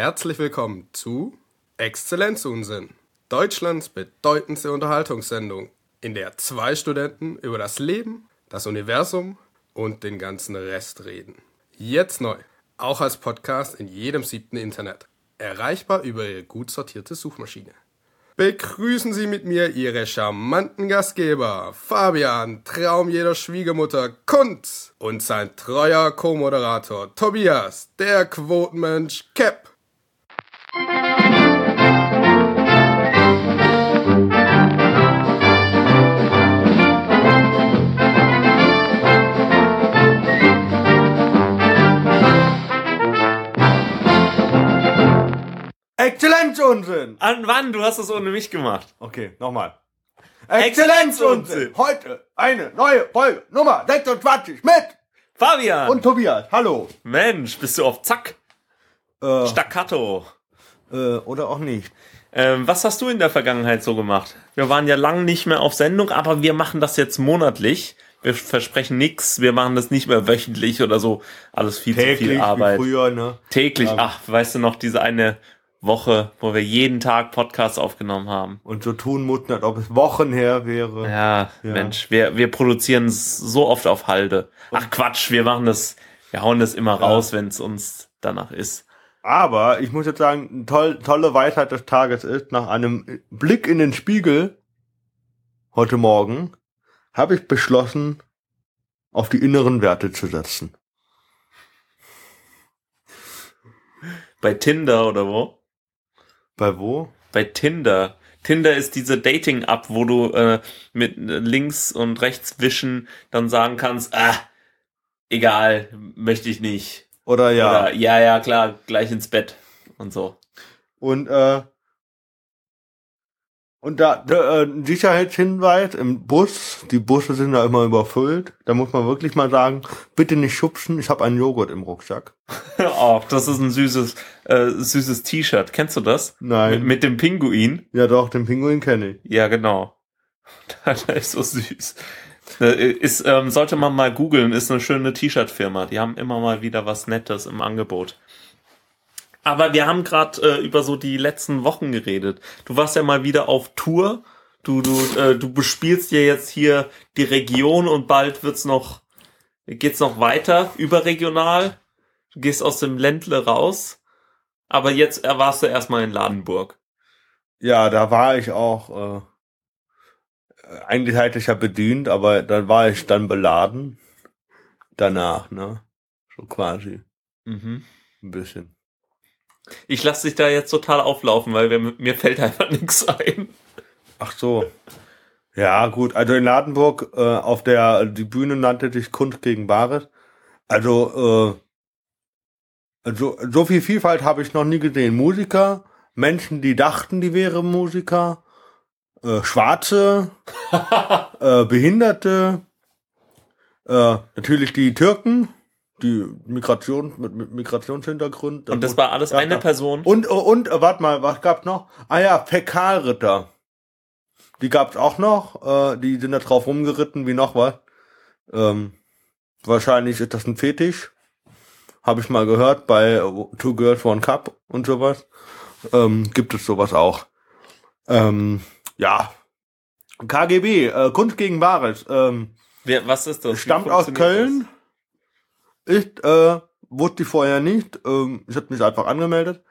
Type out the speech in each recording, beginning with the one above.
Herzlich willkommen zu Exzellenzunsinn, Deutschlands bedeutendste Unterhaltungssendung, in der zwei Studenten über das Leben, das Universum und den ganzen Rest reden. Jetzt neu, auch als Podcast in jedem siebten Internet, erreichbar über Ihre gut sortierte Suchmaschine. Begrüßen Sie mit mir Ihre charmanten Gastgeber Fabian, Traum jeder Schwiegermutter Kunz und sein treuer Co-Moderator Tobias, der Quotenmensch Cap. Exzellenzunsinn! An wann? Du hast es ohne mich gemacht. Okay, nochmal. Exzellenzunsinn! Heute eine neue Folge Nummer 26 mit Fabian! und Tobias. Hallo. Mensch, bist du auf Zack? Äh, Staccato. äh, oder auch nicht. Ähm, was hast du in der Vergangenheit so gemacht? Wir waren ja lang nicht mehr auf Sendung, aber wir machen das jetzt monatlich. Wir versprechen nix, wir machen das nicht mehr wöchentlich oder so. Alles viel zu viel wie Arbeit. früher, ne? Täglich, ach, weißt du noch, diese eine Woche, wo wir jeden Tag Podcasts aufgenommen haben. Und so tun mussten, als ob es Wochen her wäre. Ja, Ja. Mensch, wir, wir produzieren es so oft auf Halde. Ach Quatsch, wir machen das, wir hauen das immer raus, wenn es uns danach ist. Aber ich muss jetzt sagen, eine toll, tolle Weisheit des Tages ist, nach einem Blick in den Spiegel heute Morgen habe ich beschlossen, auf die inneren Werte zu setzen. Bei Tinder oder wo? Bei wo? Bei Tinder. Tinder ist diese Dating-App, wo du äh, mit links und rechts wischen dann sagen kannst, ah, egal, möchte ich nicht. Oder ja. Oder ja, ja, klar, gleich ins Bett und so. Und äh, und da, da äh, Sicherheitshinweis im Bus, die Busse sind da immer überfüllt. Da muss man wirklich mal sagen, bitte nicht schubsen, ich habe einen Joghurt im Rucksack. oh, das ist ein süßes, äh, süßes T-Shirt. Kennst du das? Nein. Mit, mit dem Pinguin? ja doch, den Pinguin kenne ich. Ja, genau. Das ist so süß. Äh, Ist, ähm, sollte man mal googeln, ist eine schöne T-Shirt-Firma. Die haben immer mal wieder was Nettes im Angebot. Aber wir haben gerade äh, über so die letzten Wochen geredet. Du warst ja mal wieder auf Tour. Du, du, äh, du bespielst ja jetzt hier die Region und bald wird's noch, geht's noch weiter, überregional. Du gehst aus dem Ländle raus. Aber jetzt äh, warst du erstmal in Ladenburg. Ja, da war ich auch, äh, eigentlich hatte ich ja bedient, aber dann war ich dann beladen. Danach, ne? So quasi. Mhm. Ein bisschen. Ich lasse dich da jetzt total auflaufen, weil mir, mir fällt einfach nichts ein. Ach so. Ja, gut. Also in Ladenburg, äh, auf der, die Bühne nannte sich Kunst gegen Bares. Also, äh, also, so viel Vielfalt habe ich noch nie gesehen. Musiker, Menschen, die dachten, die wären Musiker, äh, Schwarze, äh, Behinderte, äh, natürlich die Türken, die Migration, mit, mit Migrationshintergrund. Und das war alles Ja, eine ja. Person. Und, und, äh, warte mal, was gab's noch? Ah ja, Fäkalritter. Die gab's auch noch. Äh, die sind da drauf rumgeritten wie noch was. Ähm, wahrscheinlich ist das ein Fetisch. Habe ich mal gehört bei äh, Two Girls One Cup und sowas. Ähm, gibt es sowas auch. Ähm, ja. KGB, äh, Kunst gegen Bares. Ähm, Wer, was ist das? Stammt aus Köln. Ist, äh, wusste ich vorher nicht. Ähm, ich habe mich einfach angemeldet.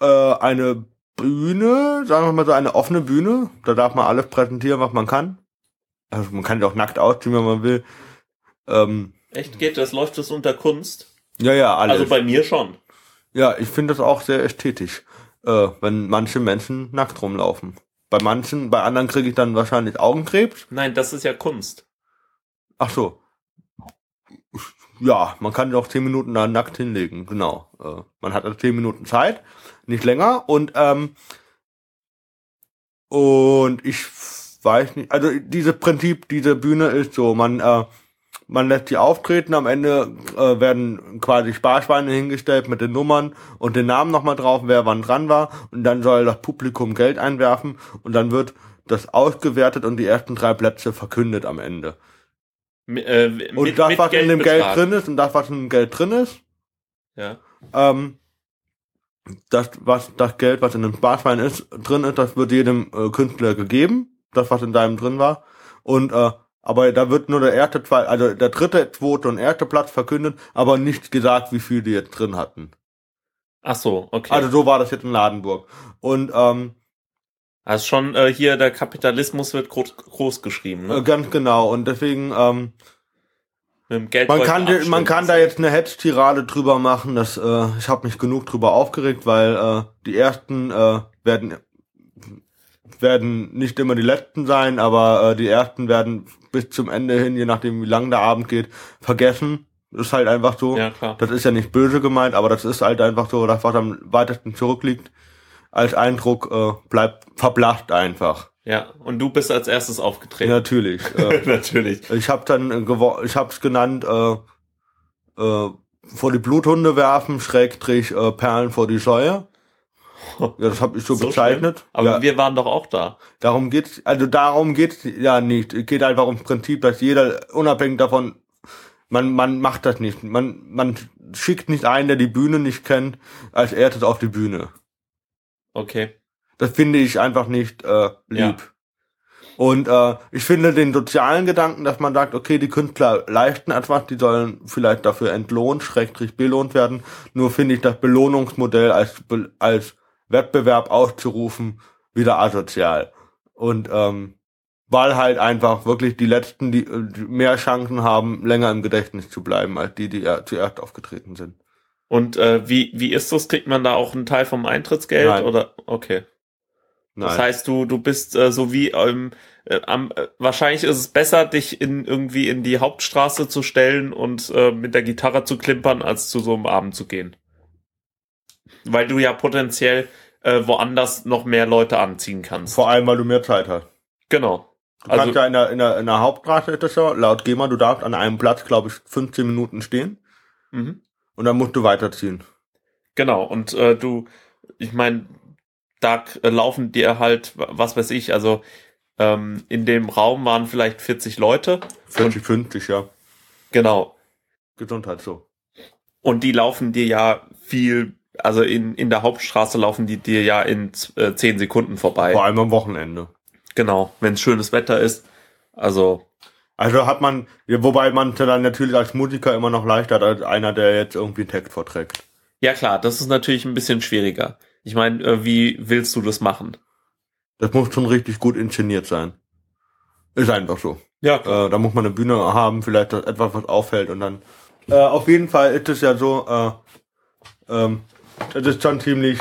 Äh, eine Bühne, sagen wir mal so eine offene Bühne. Da darf man alles präsentieren, was man kann. Also man kann ja auch nackt ausziehen, wenn man will. Ähm? Echt geht das? Läuft das unter Kunst? ja, ja, alles. Also bei mir schon. ja, ich finde das auch sehr ästhetisch, äh, wenn manche Menschen nackt rumlaufen. Bei manchen, bei anderen kriege ich dann wahrscheinlich Augenkrebs. Nein, das ist ja Kunst. Ach so. Ja, man kann doch zehn Minuten da nackt hinlegen, genau. Äh, man hat also zehn Minuten Zeit, nicht länger. Und ähm, und ich weiß nicht, also dieses Prinzip, diese Bühne ist so, man äh, man lässt sie auftreten, am Ende äh, werden quasi Sparschweine hingestellt mit den Nummern und den Namen nochmal drauf, wer wann dran war und dann soll das Publikum Geld einwerfen und dann wird das ausgewertet und die ersten drei Plätze verkündet am Ende. Äh, mit, Und das, was in dem Geld drin ist und das, was in dem Geld drin ist, Ja. ähm, das, was, das Geld, was in dem Sparschwein ist, drin ist, das wird jedem äh, Künstler gegeben, das, was in deinem drin war. Und, äh, aber da wird nur der erste, zwei, also der dritte, zweite und erste Platz verkündet, aber nicht gesagt, wie viel die jetzt drin hatten. Ach so, okay. Also so war das jetzt in Ladenburg. Und, ähm, Also schon äh, hier der Kapitalismus wird groß, groß geschrieben, äh, ne? ganz genau. Und deswegen, ähm, Man kann, man kann da jetzt eine Hetztirade drüber machen. Das, äh, ich habe mich genug drüber aufgeregt, weil äh, die ersten äh, werden werden nicht immer die letzten sein, aber äh, die ersten werden bis zum Ende hin, je nachdem wie lang der Abend geht, vergessen. Ist halt einfach so. Ja, klar. Das ist ja nicht böse gemeint, aber das ist halt einfach so, das was am weitesten zurückliegt als Eindruck äh, bleibt verblasst einfach. Ja, und du bist als erstes aufgetreten. Natürlich. äh, Natürlich. ich habe dann äh, ich hab's genannt äh, äh, vor die Bluthunde werfen, Schrägstrich äh, Perlen vor die Säue. Ja, das habe ich so, So bezeichnet. schlimm? Aber ja, wir waren doch auch da. darum geht's, also darum geht's ja nicht. Es geht einfach ums Prinzip, dass jeder unabhängig davon man man macht das nicht. Man man schickt nicht einen, der die Bühne nicht kennt, als erstes auf die Bühne. Okay. Das finde ich einfach nicht äh, lieb. Ja. Und äh, ich finde den sozialen Gedanken, dass man sagt, okay, die Künstler leisten etwas, die sollen vielleicht dafür entlohnt, schrägstrich belohnt werden. Nur finde ich das Belohnungsmodell als, als Wettbewerb auszurufen wieder asozial. Und ähm, weil halt einfach wirklich die Letzten, die, äh, die mehr Chancen haben, länger im Gedächtnis zu bleiben, als die, die ja zuerst aufgetreten sind. Und äh, wie, wie ist das? Kriegt man da auch einen Teil vom Eintrittsgeld? Nein. Oder okay. Nein. Das heißt, du, du bist äh, so wie ähm, äh, am, äh, wahrscheinlich ist es besser, dich in irgendwie in die Hauptstraße zu stellen und äh, mit der Gitarre zu klimpern, als zu so einem Abend zu gehen. Weil du ja potenziell äh, woanders noch mehr Leute anziehen kannst. Vor allem, weil du mehr Zeit hast. Genau. Du Also- kannst ja in der, in der, in der Hauptstraße ist das ja, laut GEMA, du darfst an einem Platz, glaube ich, 15 Minuten stehen Mhm. Und dann musst du weiterziehen. Genau, und äh, du, ich meine, da äh, laufen dir halt, was weiß ich, also ähm, in dem Raum waren vielleicht 40 Leute. 40, 50, ja. Genau. Gesundheit so. Und die laufen dir ja viel, also in, in der Hauptstraße laufen die dir ja in äh, 10 Sekunden vorbei. Vor allem am Wochenende. Genau, wenn es schönes Wetter ist. Also, Also hat man, wobei man dann natürlich als Musiker immer noch leichter hat als einer, der jetzt irgendwie einen Text vorträgt. ja klar, das ist natürlich ein bisschen schwieriger. Ich meine, äh, wie willst du das machen? Das muss schon richtig gut inszeniert sein. Ist einfach so. Ja, Äh, da muss man eine Bühne haben, vielleicht etwas, was auffällt und dann. Äh, auf jeden Fall ist es ja so, äh, ähm, das ist schon ziemlich.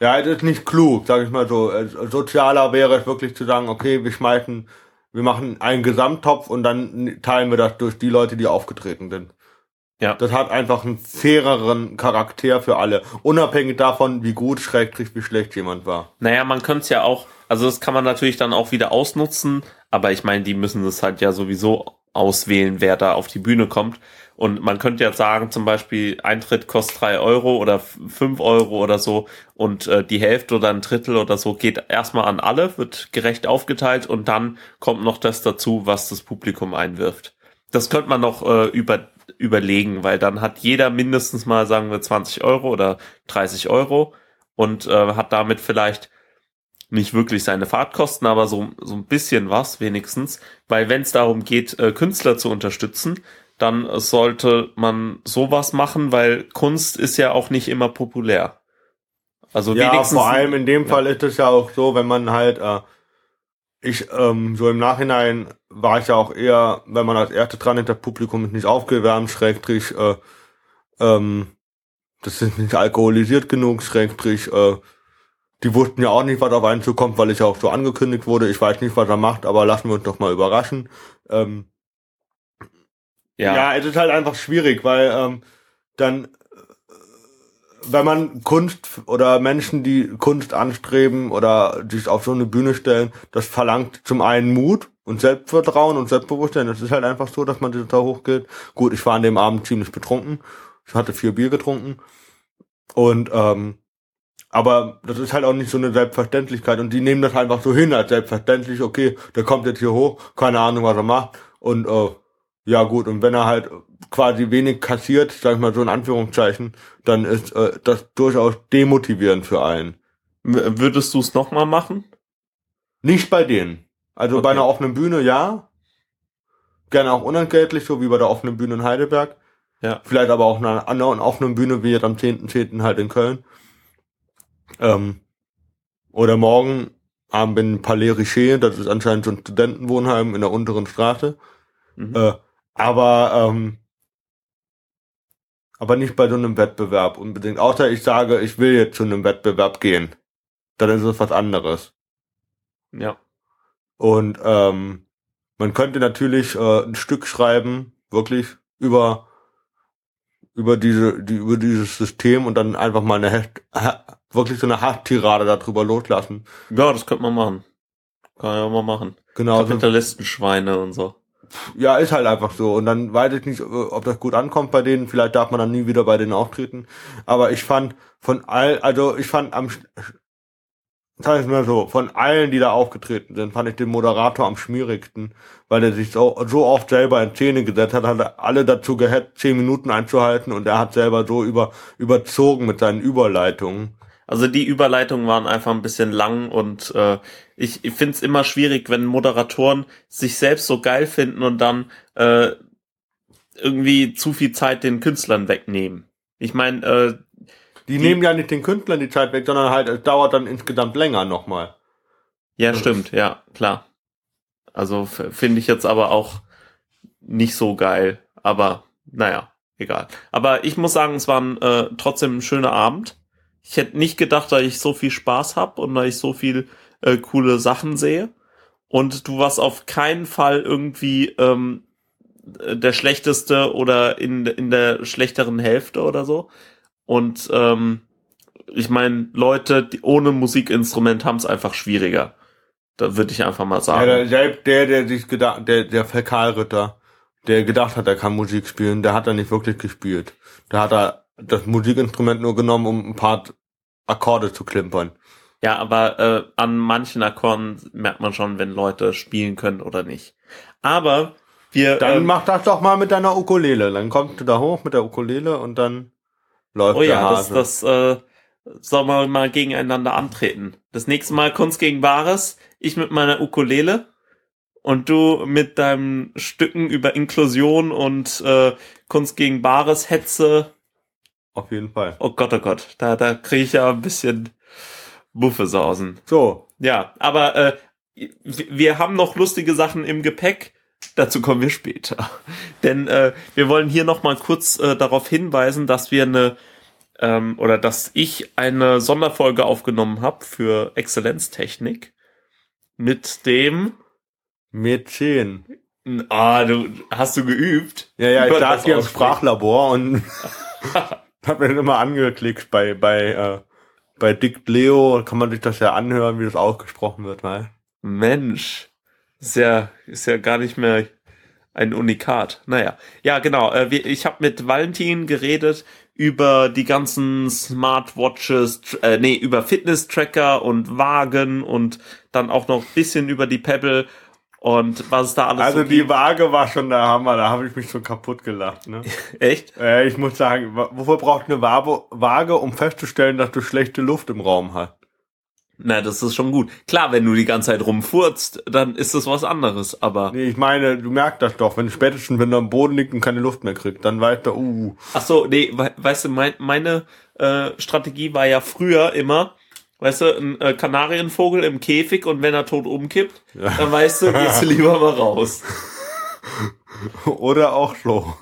Ja, es ist nicht klug, sag ich mal so. Äh, Sozialer wäre es wirklich zu sagen, okay, wir schmeißen, wir machen einen Gesamttopf und dann teilen wir das durch die Leute, die aufgetreten sind. Ja. Das hat einfach einen faireren Charakter für alle. Unabhängig davon, wie gut, schrägstrich, wie schlecht jemand war. Naja, man könnte es ja auch, also das kann man natürlich dann auch wieder ausnutzen, aber ich meine, die müssen das halt ja sowieso auswählen, wer da auf die Bühne kommt. Und man könnte ja sagen, zum Beispiel, Eintritt kostet drei Euro oder fünf Euro oder so und äh, die Hälfte oder ein Drittel oder so geht erstmal an alle, wird gerecht aufgeteilt und dann kommt noch das dazu, was das Publikum einwirft. Das könnte man noch äh, über, überlegen, weil dann hat jeder mindestens mal, sagen wir, 20 Euro oder 30 Euro und äh, hat damit vielleicht nicht wirklich seine Fahrtkosten, aber so, so ein bisschen was wenigstens. Weil wenn es darum geht, äh, Künstler zu unterstützen, dann äh, sollte man sowas machen, weil Kunst ist ja auch nicht immer populär. Also Ja, wenigstens. vor allem in dem ja. Fall ist es ja auch so, wenn man halt, äh, ich, ähm, so im Nachhinein war ich ja auch eher, wenn man als Erste dran das Publikum ist nicht aufgewärmt, schrägstrich, äh, ähm, das ist nicht alkoholisiert genug, schrägstrich, äh, die wussten ja auch nicht, was auf einen zukommt, weil ich ja auch so angekündigt wurde. Ich weiß nicht, was er macht, aber lassen wir uns doch mal überraschen. Ähm, ja, ja, es ist halt einfach schwierig, weil ähm, dann, äh, wenn man Kunst oder Menschen, die Kunst anstreben oder sich auf so eine Bühne stellen, das verlangt zum einen Mut und Selbstvertrauen und Selbstbewusstsein. Es ist halt einfach so, dass man das da hochgeht. Gut, ich war an dem Abend ziemlich betrunken. Ich hatte vier Bier getrunken. Und ähm, aber das ist halt auch nicht so eine Selbstverständlichkeit und die nehmen das einfach so hin als selbstverständlich, okay, der kommt jetzt hier hoch, keine Ahnung, was er macht und äh, Ja, gut, und wenn er halt quasi wenig kassiert, sag ich mal so in Anführungszeichen, dann ist äh, das durchaus demotivierend für einen. W- Würdest du es nochmal machen? Nicht bei denen. Also bei Okay. einer offenen Bühne ja. Gerne auch unentgeltlich, so wie bei der offenen Bühne in Heidelberg. Ja. Vielleicht aber auch einer anderen offenen Bühne, wie jetzt am 10.10. halt in Köln. Ähm, oder morgen Abend in Palais Richer, das ist anscheinend so ein Studentenwohnheim in der unteren Straße. Mhm. Äh, aber ähm, aber nicht bei so einem Wettbewerb unbedingt. Außer ich sage, ich will jetzt zu einem Wettbewerb gehen. Dann ist es was anderes. Ja. Und ähm, man könnte natürlich äh, ein Stück schreiben, wirklich über über diese die über dieses System und dann einfach mal eine Hecht, ha, wirklich so eine Hasstirade darüber loslassen. Ja, das könnte man machen. Kann ja mal machen. Genau. so- Kapitalistenschweine und so. Ja, ist halt einfach so. Und dann weiß ich nicht, äh, ob das gut ankommt bei denen. Vielleicht darf man dann nie wieder bei denen auftreten. Aber ich fand von all, also ich fand am, sag ich mal so, von allen, die da aufgetreten sind, fand ich den Moderator am schmierigsten, weil er sich so, so oft selber in Szene gesetzt hat, hat er alle dazu gehetzt, zehn Minuten einzuhalten und er hat selber so über, überzogen mit seinen Überleitungen. Also die Überleitungen waren einfach ein bisschen lang und äh, ich, ich finde es immer schwierig, wenn Moderatoren sich selbst so geil finden und dann äh, irgendwie zu viel Zeit den Künstlern wegnehmen. Ich meine, äh, Die, Die- nehmen ja nicht den Künstlern die Zeit weg, sondern halt, es dauert dann insgesamt länger nochmal. ja stimmt, ja, klar. Also finde ich jetzt aber auch nicht so geil. Aber naja, egal. Aber ich muss sagen, es war ein, äh, trotzdem ein schöner Abend. Ich hätte nicht gedacht, dass ich so viel Spaß hab und dass ich so viel äh, coole Sachen sehe. Und du warst auf keinen Fall irgendwie ähm, äh, der schlechteste oder in, in der schlechteren Hälfte oder so. Und ähm, ich meine, Leute die ohne Musikinstrument haben es einfach schwieriger. Da würde ich einfach mal Ja, sagen. der, selbst der, der sich gedacht, der, der Fäkalritter, der gedacht hat, er kann Musik spielen, der hat er nicht wirklich gespielt. Da hat er das Musikinstrument nur genommen, um ein paar Akkorde zu klimpern. Ja, aber äh, an manchen Akkorden merkt man schon, wenn Leute spielen können oder nicht. Aber wir. Dann ähm, mach das doch mal mit deiner Ukulele. Dann kommst du da hoch mit der Ukulele und dann läuft oh der ja, das, Hase. das äh, sollen wir mal gegeneinander antreten. Das nächste Mal Kunst gegen Wahres, ich mit meiner Ukulele und du mit deinen Stücken über Inklusion und äh, Kunst gegen Bares Hetze. Auf jeden Fall. Oh Gott, oh Gott, da, da kriege ich ja ein bisschen Muffesausen. So, Ja, aber äh, wir haben noch lustige Sachen im Gepäck. Dazu kommen wir später. Denn äh, wir wollen hier noch mal kurz äh, darauf hinweisen, dass wir eine ähm, oder dass ich eine Sonderfolge aufgenommen habe für Exzellenztechnik mit dem Mäzen. Ah, du hast du geübt? Ja, ja, ich saß das hier im. Sprachlabor und hab mir immer angeklickt bei, bei, äh, bei Dick Leo, kann man sich das ja anhören, wie das ausgesprochen wird, weil. Mensch, ist ja, ist ja gar nicht mehr ein Unikat. Naja, ja, genau. Äh, wir, ich habe mit Valentin geredet über die ganzen Smartwatches, äh, nee, über Fitness-Tracker und Wagen und dann auch noch ein bisschen über die Pebble und was es da alles Also so die gibt. Waage war schon der Hammer, da habe ich mich schon kaputt gelacht. Ne? Echt? äh, ich muss sagen, wofür braucht eine Waage, Waage, um festzustellen, dass du schlechte Luft im Raum hast? Na, das ist schon gut. Klar, wenn du die ganze Zeit rumfurzt, dann ist das was anderes, aber Nee, ich meine, du merkst das doch, wenn spätestens, wenn du am Boden liegt und keine Luft mehr kriegt, dann weißt du, uh, Ach so, nee, we weißt du, mein, meine äh, Strategie war ja früher immer, weißt du, ein äh, Kanarienvogel im Käfig und wenn er tot umkippt, Ja. dann weißt du, gehst du lieber mal raus. oder auch so.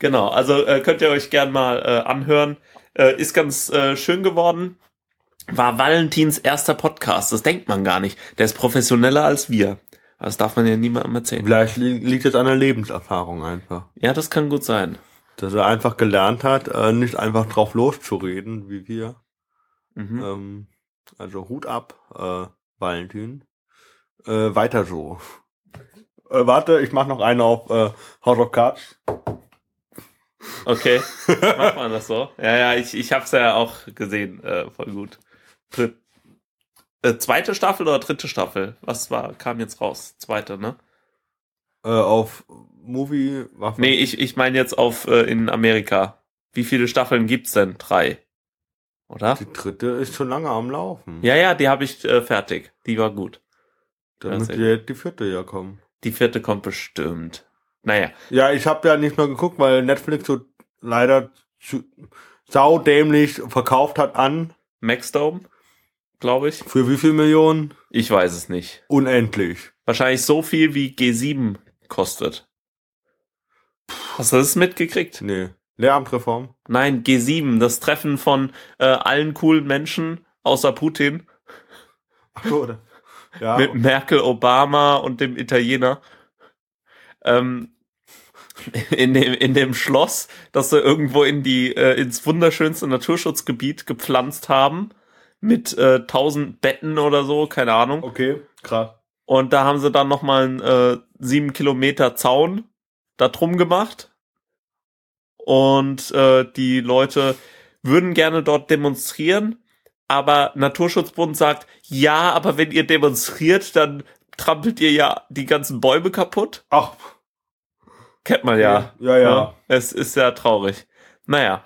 Genau, also äh, könnt ihr euch gern mal äh, anhören. Äh, ist ganz äh, schön geworden. War Valentins erster Podcast, das denkt man gar nicht. Der ist professioneller als wir. Das darf man ja niemandem erzählen. Vielleicht li liegt es an der Lebenserfahrung einfach. Ja, das kann gut sein. Dass er einfach gelernt hat, äh, nicht einfach drauf loszureden, wie wir. Mhm. Ähm, also Hut ab, äh, Valentin. Äh, weiter so. Äh, warte, ich mach noch eine auf äh, House of Cards. Okay, macht man das so? Ja, ja, ich, ich hab's ja auch gesehen, äh, voll gut. Dritt, äh, zweite Staffel oder dritte Staffel? Was war, kam jetzt raus? Zweite, ne? Äh, auf Movie Waffe. Nee, ich, ich meine jetzt auf äh, in Amerika. Wie viele Staffeln gibt's denn? Drei. Oder? Die dritte ist schon lange am Laufen. Ja, ja, die habe ich äh, fertig. Die war gut. Dann müsste die, die vierte ja kommen. Die vierte kommt bestimmt. Naja, Ja, ich habe ja nicht mehr geguckt, weil Netflix so leider zu, saudämlich verkauft hat an. Maxdome, glaube ich. Für wie viel Millionen? Ich weiß es nicht. Unendlich. Wahrscheinlich so viel wie G7 kostet. Hast du das mitgekriegt? Nee. Lehramtreform? Nein, G7, das Treffen von äh, allen coolen Menschen außer Putin Ach oder? Ja. mit Merkel, Obama und dem Italiener. Ähm, in dem, in dem Schloss, das sie irgendwo in die, äh, ins wunderschönste Naturschutzgebiet gepflanzt haben. Mit äh, tausend Betten oder so, keine Ahnung. okay, krass. Und da haben sie dann nochmal einen äh, sieben Kilometer Zaun da drum gemacht. Und äh, die Leute würden gerne dort demonstrieren, aber Naturschutzbund sagt, ja, aber wenn ihr demonstriert, dann trampelt ihr ja die ganzen Bäume kaputt. Ach, Kennt man ja. Ja, ja. Es ist ja traurig. Naja,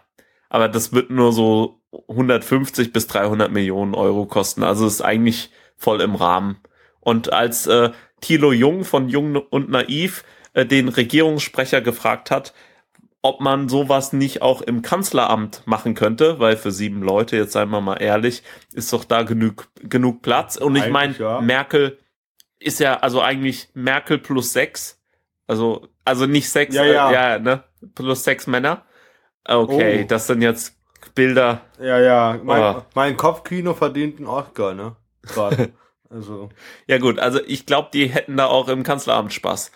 aber das wird nur so 150 bis 300 Millionen Euro kosten. Also ist eigentlich voll im Rahmen. Und als äh, Thilo Jung von Jung und Naiv äh, den Regierungssprecher gefragt hat, ob man sowas nicht auch im Kanzleramt machen könnte, weil für sieben Leute, jetzt seien wir mal ehrlich, ist doch da genug, genug Platz. Und ich meine, ja. Merkel ist ja also eigentlich Merkel plus sechs. Also, also nicht sechs, Ja, äh, ja. ja ne? Plus sechs Männer. Okay, Oh. das sind jetzt Bilder. Ja, ja. Mein, Oh. mein Kopfkino verdient einen Oscar, ne? Gerade. also. Ja gut, also ich glaube, die hätten da auch im Kanzleramt Spaß.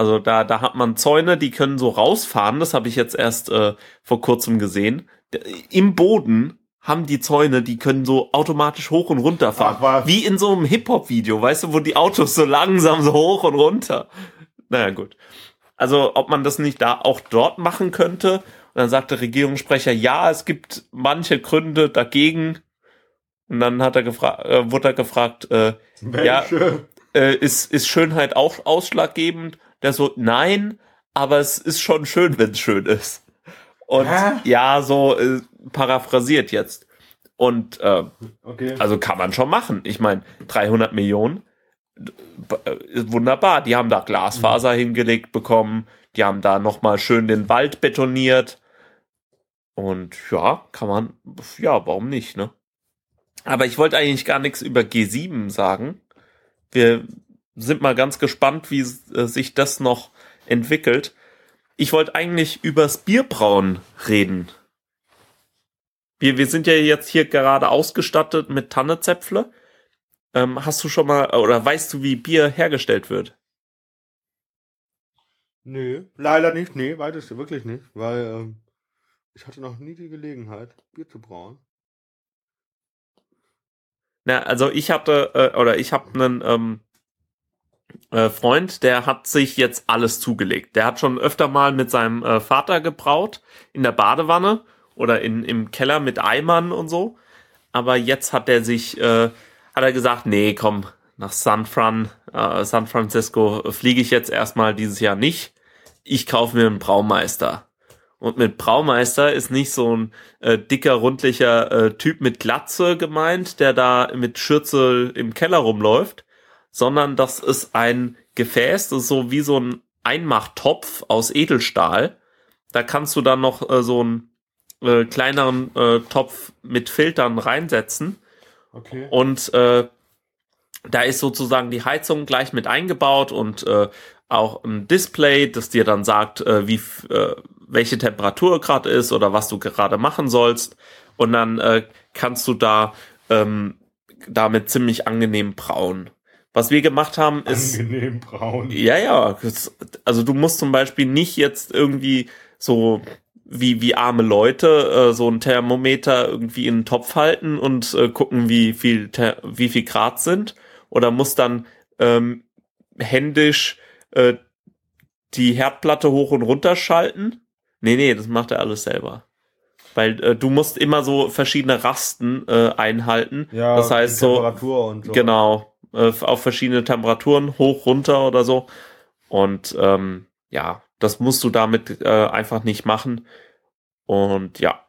Also da, da hat man Zäune, die können so rausfahren. Das habe ich jetzt erst äh, vor kurzem gesehen. Im Boden haben die Zäune, die können so automatisch hoch und runter fahren. Wie in so einem Hip-Hop-Video, weißt du, wo die Autos so langsam so hoch und runter. Naja, gut. Also, ob man das nicht da auch dort machen könnte. Und dann sagt der Regierungssprecher, ja, es gibt manche Gründe dagegen. Und dann hat er gefragt, äh, wurde er gefragt, äh, Ja. Äh, ist, ist Schönheit auch ausschlaggebend? Der so, nein, aber es ist schon schön, wenn es schön ist. Und Hä? ja, so äh, paraphrasiert jetzt. Und äh, Okay. also kann man schon machen. Ich meine, 300 Millionen, äh, wunderbar. Die haben da Glasfaser hingelegt bekommen. Die haben da nochmal schön den Wald betoniert. Und ja, kann man, ja, warum nicht, ne? Aber ich wollte eigentlich gar nichts über G7 sagen. Wir sind mal ganz gespannt, wie äh, sich das noch entwickelt. Ich wollte eigentlich übers Bierbrauen reden. Wir, wir sind ja jetzt hier gerade ausgestattet mit Tannezäpfle. Ähm, hast du schon mal, oder weißt du, wie Bier hergestellt wird? Nö, leider nicht. Nee, weitest du wirklich nicht. Weil ähm, ich hatte noch nie die Gelegenheit, Bier zu brauen. Na, also ich hatte, äh, oder ich habe einen ähm, äh, Freund, der hat sich jetzt alles zugelegt. Der hat schon öfter mal mit seinem äh, Vater gebraut, in der Badewanne oder in, im Keller mit Eimern und so. Aber jetzt hat er sich, äh, hat er gesagt, nee, komm, nach San Fran, äh, San Francisco fliege ich jetzt erstmal dieses Jahr nicht. Ich kaufe mir einen Braumeister. Und mit Braumeister ist nicht so ein äh, dicker, rundlicher äh, Typ mit Glatze gemeint, der da mit Schürze im Keller rumläuft, sondern das ist ein Gefäß, das ist so wie so ein Einmachtopf aus Edelstahl. Da kannst du dann noch äh, so einen äh, kleineren äh, Topf mit Filtern reinsetzen Okay. und äh, da ist sozusagen die Heizung gleich mit eingebaut und äh, auch ein Display, das dir dann sagt, äh, wie äh, welche Temperatur gerade ist oder was du gerade machen sollst. Und dann äh, kannst du da ähm, damit ziemlich angenehm brauen. Was wir gemacht haben, ist Angenehm braun. ja, ja. Also du musst zum Beispiel nicht jetzt irgendwie so wie, wie arme Leute äh, so ein Thermometer irgendwie in den Topf halten und äh, gucken, wie viel, wie viel Grad sind. Oder musst dann ähm, händisch äh, die Herdplatte hoch und runter schalten. Nee, nee, das macht er alles selber. Weil äh, du musst immer so verschiedene Rasten äh, einhalten. Ja, das heißt so, Temperatur und so. Genau, äh, auf verschiedene Temperaturen, hoch, runter oder so. Und ähm, ja, das musst du damit äh, einfach nicht machen. Und ja.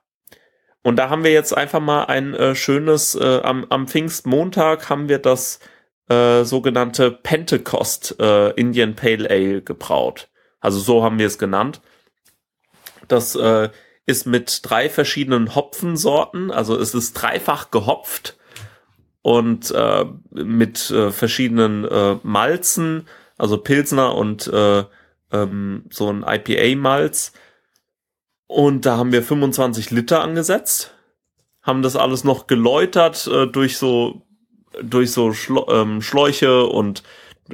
Und da haben wir jetzt einfach mal ein äh, schönes, äh, am, am Pfingstmontag haben wir das äh, sogenannte Pentecost äh, Indian Pale Ale gebraut. Also so haben wir es genannt. Das äh, ist mit drei verschiedenen Hopfensorten, also es ist dreifach gehopft und äh, mit äh, verschiedenen äh, Malzen, also Pilsner und äh, ähm, so ein IPA-Malz. Und da haben wir 25 Liter angesetzt, haben das alles noch geläutert äh, durch so durch so Schlo ähm, Schläuche und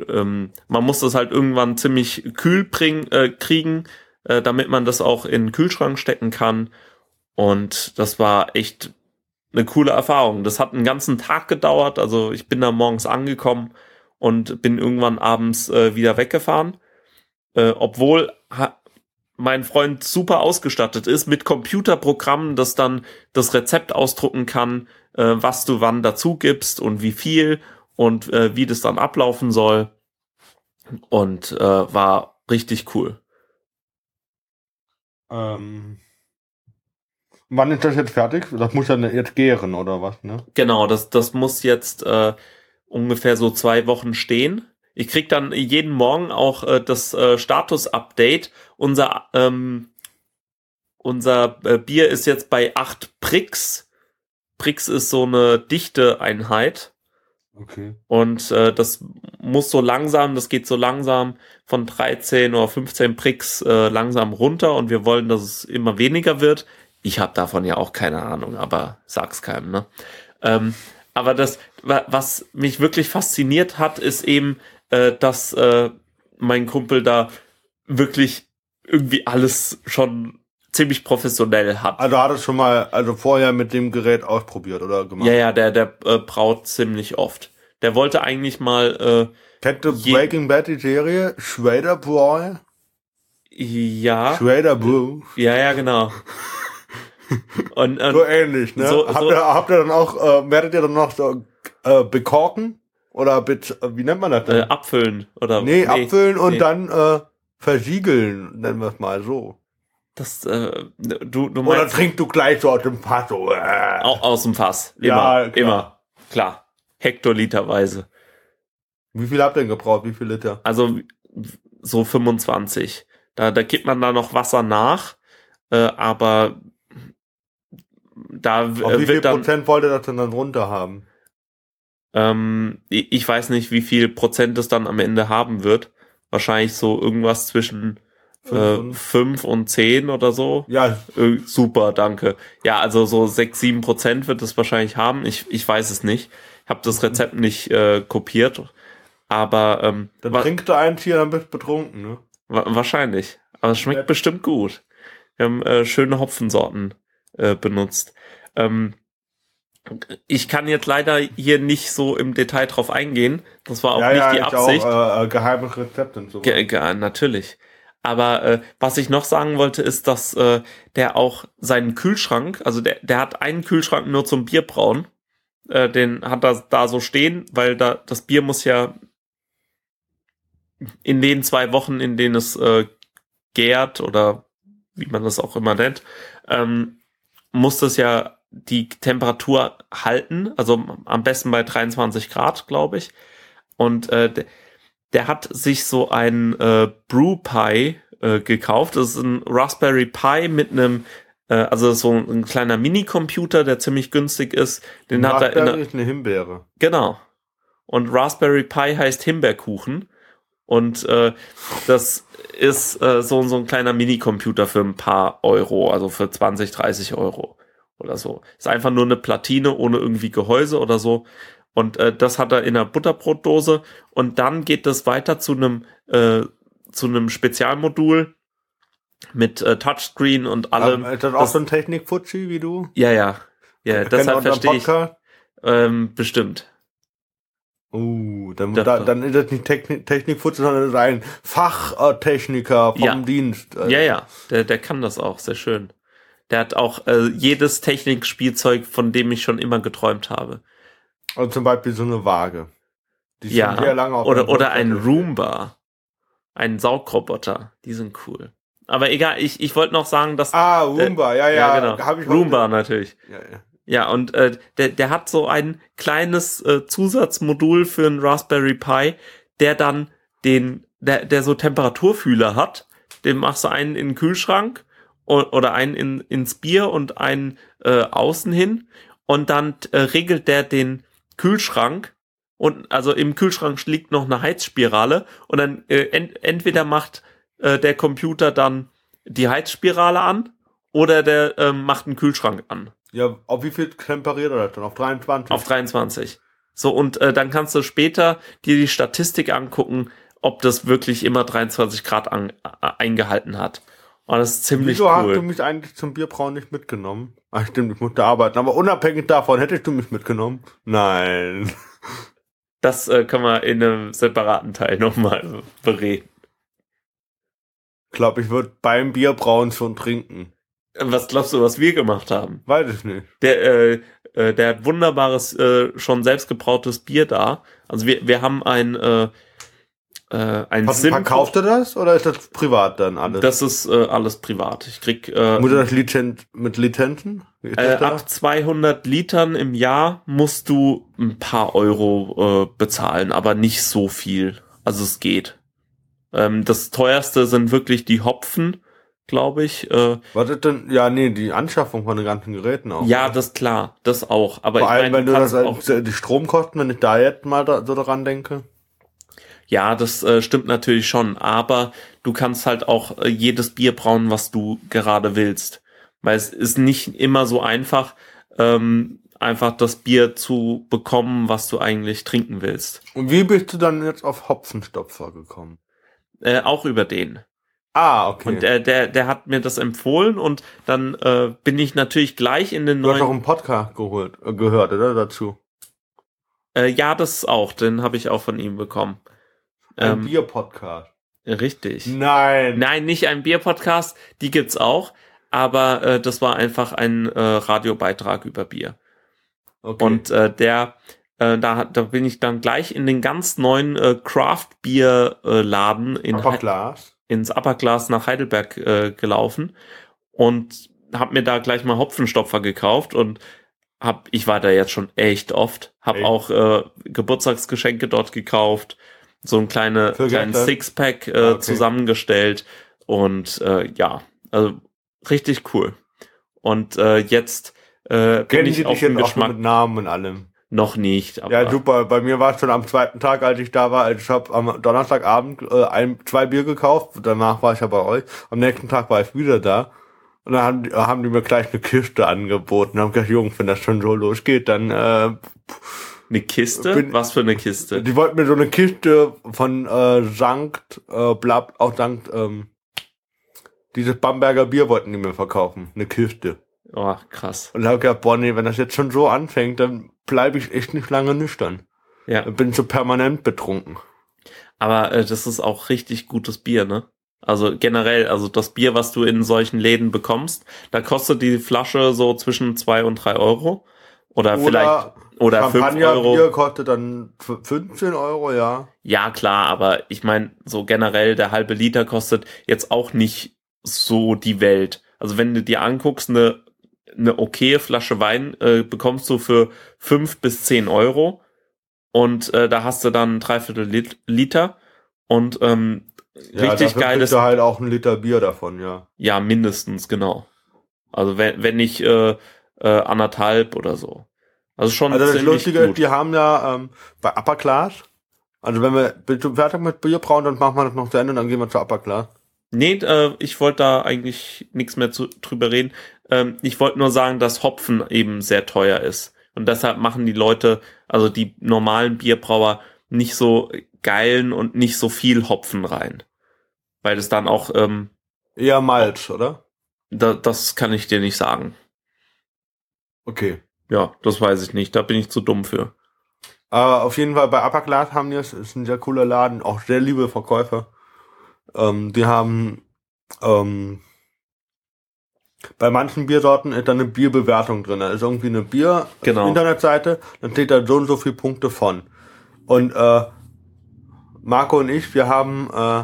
ähm, man muss das halt irgendwann ziemlich kühl bringen, äh, kriegen, äh, damit man das auch in den Kühlschrank stecken kann. Und das war echt eine coole Erfahrung. Das hat einen ganzen Tag gedauert. Also ich bin da morgens angekommen und bin irgendwann abends äh, wieder weggefahren. Äh, obwohl mein Freund super ausgestattet ist mit Computerprogrammen, das dann das Rezept ausdrucken kann, äh, was du wann dazu gibst und wie viel und äh, wie das dann ablaufen soll. Und äh, war richtig cool. Ähm, wann ist das jetzt fertig? Das muss ja jetzt gären oder was, ne? Genau, das, das muss jetzt äh, ungefähr so zwei Wochen stehen. Ich krieg dann jeden Morgen auch äh, das äh, Status-Update. Unser, ähm, unser äh, Bier ist jetzt bei acht Pricks. Pricks ist so eine dichte Einheit. Okay. Und äh, das muss so langsam, das geht so langsam von 13 oder 15 Pricks äh, langsam runter und wir wollen, dass es immer weniger wird. Ich habe davon ja auch keine Ahnung, aber sag's keinem, ne? Ähm, aber das, was mich wirklich fasziniert hat, ist eben, äh, dass äh, mein Kumpel da wirklich irgendwie alles schon ziemlich professionell hat. Also hat es schon mal, also vorher mit dem Gerät ausprobiert oder gemacht? Ja, ja, der, der äh, braut ziemlich oft. Der wollte eigentlich mal. Äh, Kennt du Breaking Bad die Serie? Schrader Boy? Ja. Schrader Brew. Ja, ja, genau. Und, und so ähnlich, ne? So, habt, so, ihr, habt ihr dann auch, äh, werdet ihr dann noch so äh, bekorken? Oder mit, wie nennt man das denn? Äh, abfüllen, oder? Nee, nee abfüllen und nee. dann äh, versiegeln, nennen wir es mal so. Das, äh, du, du meinst, Oder trinkst du gleich so aus dem Fass so. Äh. Aus dem Fass. Immer, ja, klar. immer. Klar. Hektoliterweise. Wie viel habt ihr denn gebraucht? Wie viel Liter? Also so 25. Da, da gibt man da noch Wasser nach, äh, aber da Auf wie viel dann, Prozent wollt ihr das denn dann runter haben? Ähm, ich weiß nicht, wie viel Prozent es dann am Ende haben wird. Wahrscheinlich so irgendwas zwischen äh, fünf und zehn oder so. Ja. Äh, super, danke. Ja, also so sechs, sieben Prozent wird es wahrscheinlich haben. Ich, ich weiß es nicht. Ich habe das Rezept nicht äh, kopiert. Aber ähm, dann trinkt du ein Tier, dann bist betrunken, ne? Wa wahrscheinlich. Aber es schmeckt ja. bestimmt gut. Wir haben äh, schöne Hopfensorten äh, benutzt. Ähm, ich kann jetzt leider hier nicht so im Detail drauf eingehen. Das war auch ja, nicht ja, die Absicht. Auch, äh, geheime Rezepte und so. Ge natürlich. Aber äh, was ich noch sagen wollte, ist, dass äh, der auch seinen Kühlschrank, also der, der hat einen Kühlschrank nur zum Bierbrauen. Äh, den hat er da so stehen, weil da das Bier muss ja in den zwei Wochen, in denen es äh, gärt oder wie man das auch immer nennt, ähm, muss das ja die Temperatur halten, also am besten bei 23 Grad, glaube ich. Und äh, der hat sich so ein äh, Brew Pie äh, gekauft. Das ist ein Raspberry Pi mit einem äh, also so ein kleiner Minicomputer, der ziemlich günstig ist. Den Raspberry hat er in ist eine Himbeere. Genau. Und Raspberry Pi heißt Himbeerkuchen. Und äh, das ist äh, so, so ein kleiner Minicomputer für ein paar Euro, also für 20, 30 Euro oder so. Ist einfach nur eine Platine ohne irgendwie Gehäuse oder so. Und äh, das hat er in einer Butterbrotdose. Und dann geht das weiter zu einem äh, zu einem Spezialmodul mit äh, Touchscreen und allem. ist das auch das, so ein Technik-Futschi wie du? Ja, ja. Ja, deshalb verstehe ich. Ähm, bestimmt. Uh, dann, da, dann ist das nicht Technik, Technikfutschi, sondern das ist ein Fachtechniker vom ja. Dienst. Also. Ja, ja, der, der kann das auch, sehr schön. Der hat auch äh, jedes Technikspielzeug, von dem ich schon immer geträumt habe. Und zum Beispiel so eine Waage. Die ja, oder, oder ein Roomba. einen Saugroboter. Die sind cool. Aber egal, ich, ich wollte noch sagen, dass. Ah, Roomba, ja, ja. genau. Hab ich Roomba natürlich. Ja, ja. Ja, und äh, der, der hat so ein kleines äh, Zusatzmodul für einen Raspberry Pi, der dann den, der, der so Temperaturfühler hat. Den machst du einen in den Kühlschrank oder einen in, ins Bier und einen äh, außen hin. Und dann äh, regelt der den Kühlschrank. Und also im Kühlschrank liegt noch eine Heizspirale. Und dann äh, ent, entweder macht äh, der Computer dann die Heizspirale an oder der ähm, macht einen Kühlschrank an. Ja, auf wie viel temperiert er das dann? Auf 23? Auf 23. So, und äh, dann kannst du später dir die Statistik angucken, ob das wirklich immer 23 Grad an, äh, eingehalten hat. Und das ist ziemlich Wieso hast du cool. mich eigentlich zum Bierbrauen nicht mitgenommen? Ach stimmt, ich musste arbeiten. Aber unabhängig davon, hättest du mich mitgenommen? Nein. Das äh, können wir in einem separaten Teil nochmal bereden. Ich glaube, ich würde beim Bierbrauen schon trinken. Was glaubst du, was wir gemacht haben? Weiß ich nicht. Der, äh, äh, der hat wunderbares, äh, schon selbstgebrautes Bier da. Also wir, wir haben ein, äh, äh, ein Sim- verkauft er das oder ist das privat dann alles? Das ist äh, alles privat. Ich krieg äh, Muss das Lizenz mit Lizenzen? Ist Äh, ab 200 Litern im Jahr musst du ein paar Euro äh, bezahlen, aber nicht so viel. Also es geht. Ähm, das teuerste sind wirklich die Hopfen, glaube ich. Äh, Was ist denn? Ja, nee, die Anschaffung von den ganzen Geräten auch. ja, das klar, das auch. Aber Vor ich allem, meine, wenn du das die Stromkosten, wenn ich da jetzt mal da, so daran denke. Ja, das äh, stimmt natürlich schon. Aber du kannst halt auch äh, jedes Bier brauen, was du gerade willst, weil es ist nicht immer so einfach. Ähm, einfach das Bier zu bekommen, was du eigentlich trinken willst. Und wie bist du dann jetzt auf Hopfenstopfer gekommen? Äh, auch über den. Ah, okay. Und äh, der, der hat mir das empfohlen und dann äh, bin ich natürlich gleich in den du hast auch neuen. einen Podcast geholt, äh, gehört, oder? Dazu. Äh, ja, das auch, den habe ich auch von ihm bekommen. Ein Ähm, Bier-Podcast. richtig. Nein. Nein, nicht ein Bier-Podcast, die gibt's auch, aber äh, das war einfach ein äh, Radiobeitrag über Bier. Okay. Und äh, der, äh, da, da bin ich dann gleich in den ganz neuen äh, Craft-Bier-Laden in Aber Hei- Glas. ins Upperglas nach Heidelberg äh, gelaufen und habe mir da gleich mal Hopfenstopfer gekauft und hab, ich war da jetzt schon echt oft, hab Echt? auch äh, Geburtstagsgeschenke dort gekauft, so ein kleine, kleinen? Sixpack äh, Ah, okay. zusammengestellt und äh, ja, also richtig cool. Und äh, jetzt äh, bin Kennen ich die auf dich den jetzt auch Geschmack mit Namen und allem? noch nicht. Aber Ja, super. Bei mir war es schon am zweiten Tag, als ich da war. Also ich habe am Donnerstagabend äh, ein, zwei Bier gekauft. Danach war ich ja bei euch. Am nächsten Tag war ich wieder da. Und dann haben die, haben die mir gleich eine Kiste angeboten. Haben gesagt, Jungs, wenn das schon so losgeht, dann äh, eine Kiste? bin- Was für eine Kiste? die wollten mir so eine Kiste von äh, Sankt äh, Blab, auch Sankt ähm, dieses Bamberger Bier wollten die mir verkaufen. Eine Kiste. Oh, krass. Und da hab ich gedacht, boah, nee, wenn das jetzt schon so anfängt, dann bleibe ich echt nicht lange nüchtern. Ja. Dann bin so permanent betrunken. Aber äh, das ist auch richtig gutes Bier, ne? Also generell, also das Bier, was du in solchen Läden bekommst, da kostet die Flasche so zwischen zwei und drei Euro. Oder, vielleicht, oder fünf Euro. Champagner-Bier kostet dann f- 15 Euro, ja. Ja, klar, aber ich meine, so generell der halbe Liter kostet jetzt auch nicht so die Welt. Also wenn du dir anguckst, eine, eine okaye Flasche Wein äh, bekommst du für fünf bis zehn Euro und äh, da hast du dann ein Dreiviertel Lit Liter und ähm, ja richtig geiles du halt auch ein Liter Bier davon, ja. Ja, mindestens, genau. Also wenn, wenn nicht äh, äh, anderthalb oder so. Also schon Also das ziemlich Lustige gut. die haben ja ähm, bei Upper Class, also wenn wir fertig mit Bier brauen, dann machen wir das noch zu Ende und dann gehen wir zu Upper Class. Nee, äh, ich wollte da eigentlich nichts mehr zu, drüber reden. Ähm, ich wollte nur sagen, dass Hopfen eben sehr teuer ist. Und deshalb machen die Leute, also die normalen Bierbrauer, nicht so geilen und nicht so viel Hopfen rein. Weil es dann auch, ähm, Eher Malz, oder? da, das kann ich dir nicht sagen. Okay. Ja, das weiß ich nicht. Da bin ich zu dumm für. Aber auf jeden Fall bei Upper Class haben die es, ist ein sehr cooler Laden, auch sehr liebe Verkäufer. Ähm, die haben ähm, bei manchen Biersorten ist da eine Bierbewertung drin. Da ist irgendwie eine Bier Genau. Internetseite, dann steht da so und so viele Punkte von. Und äh, Marco und ich, wir haben äh,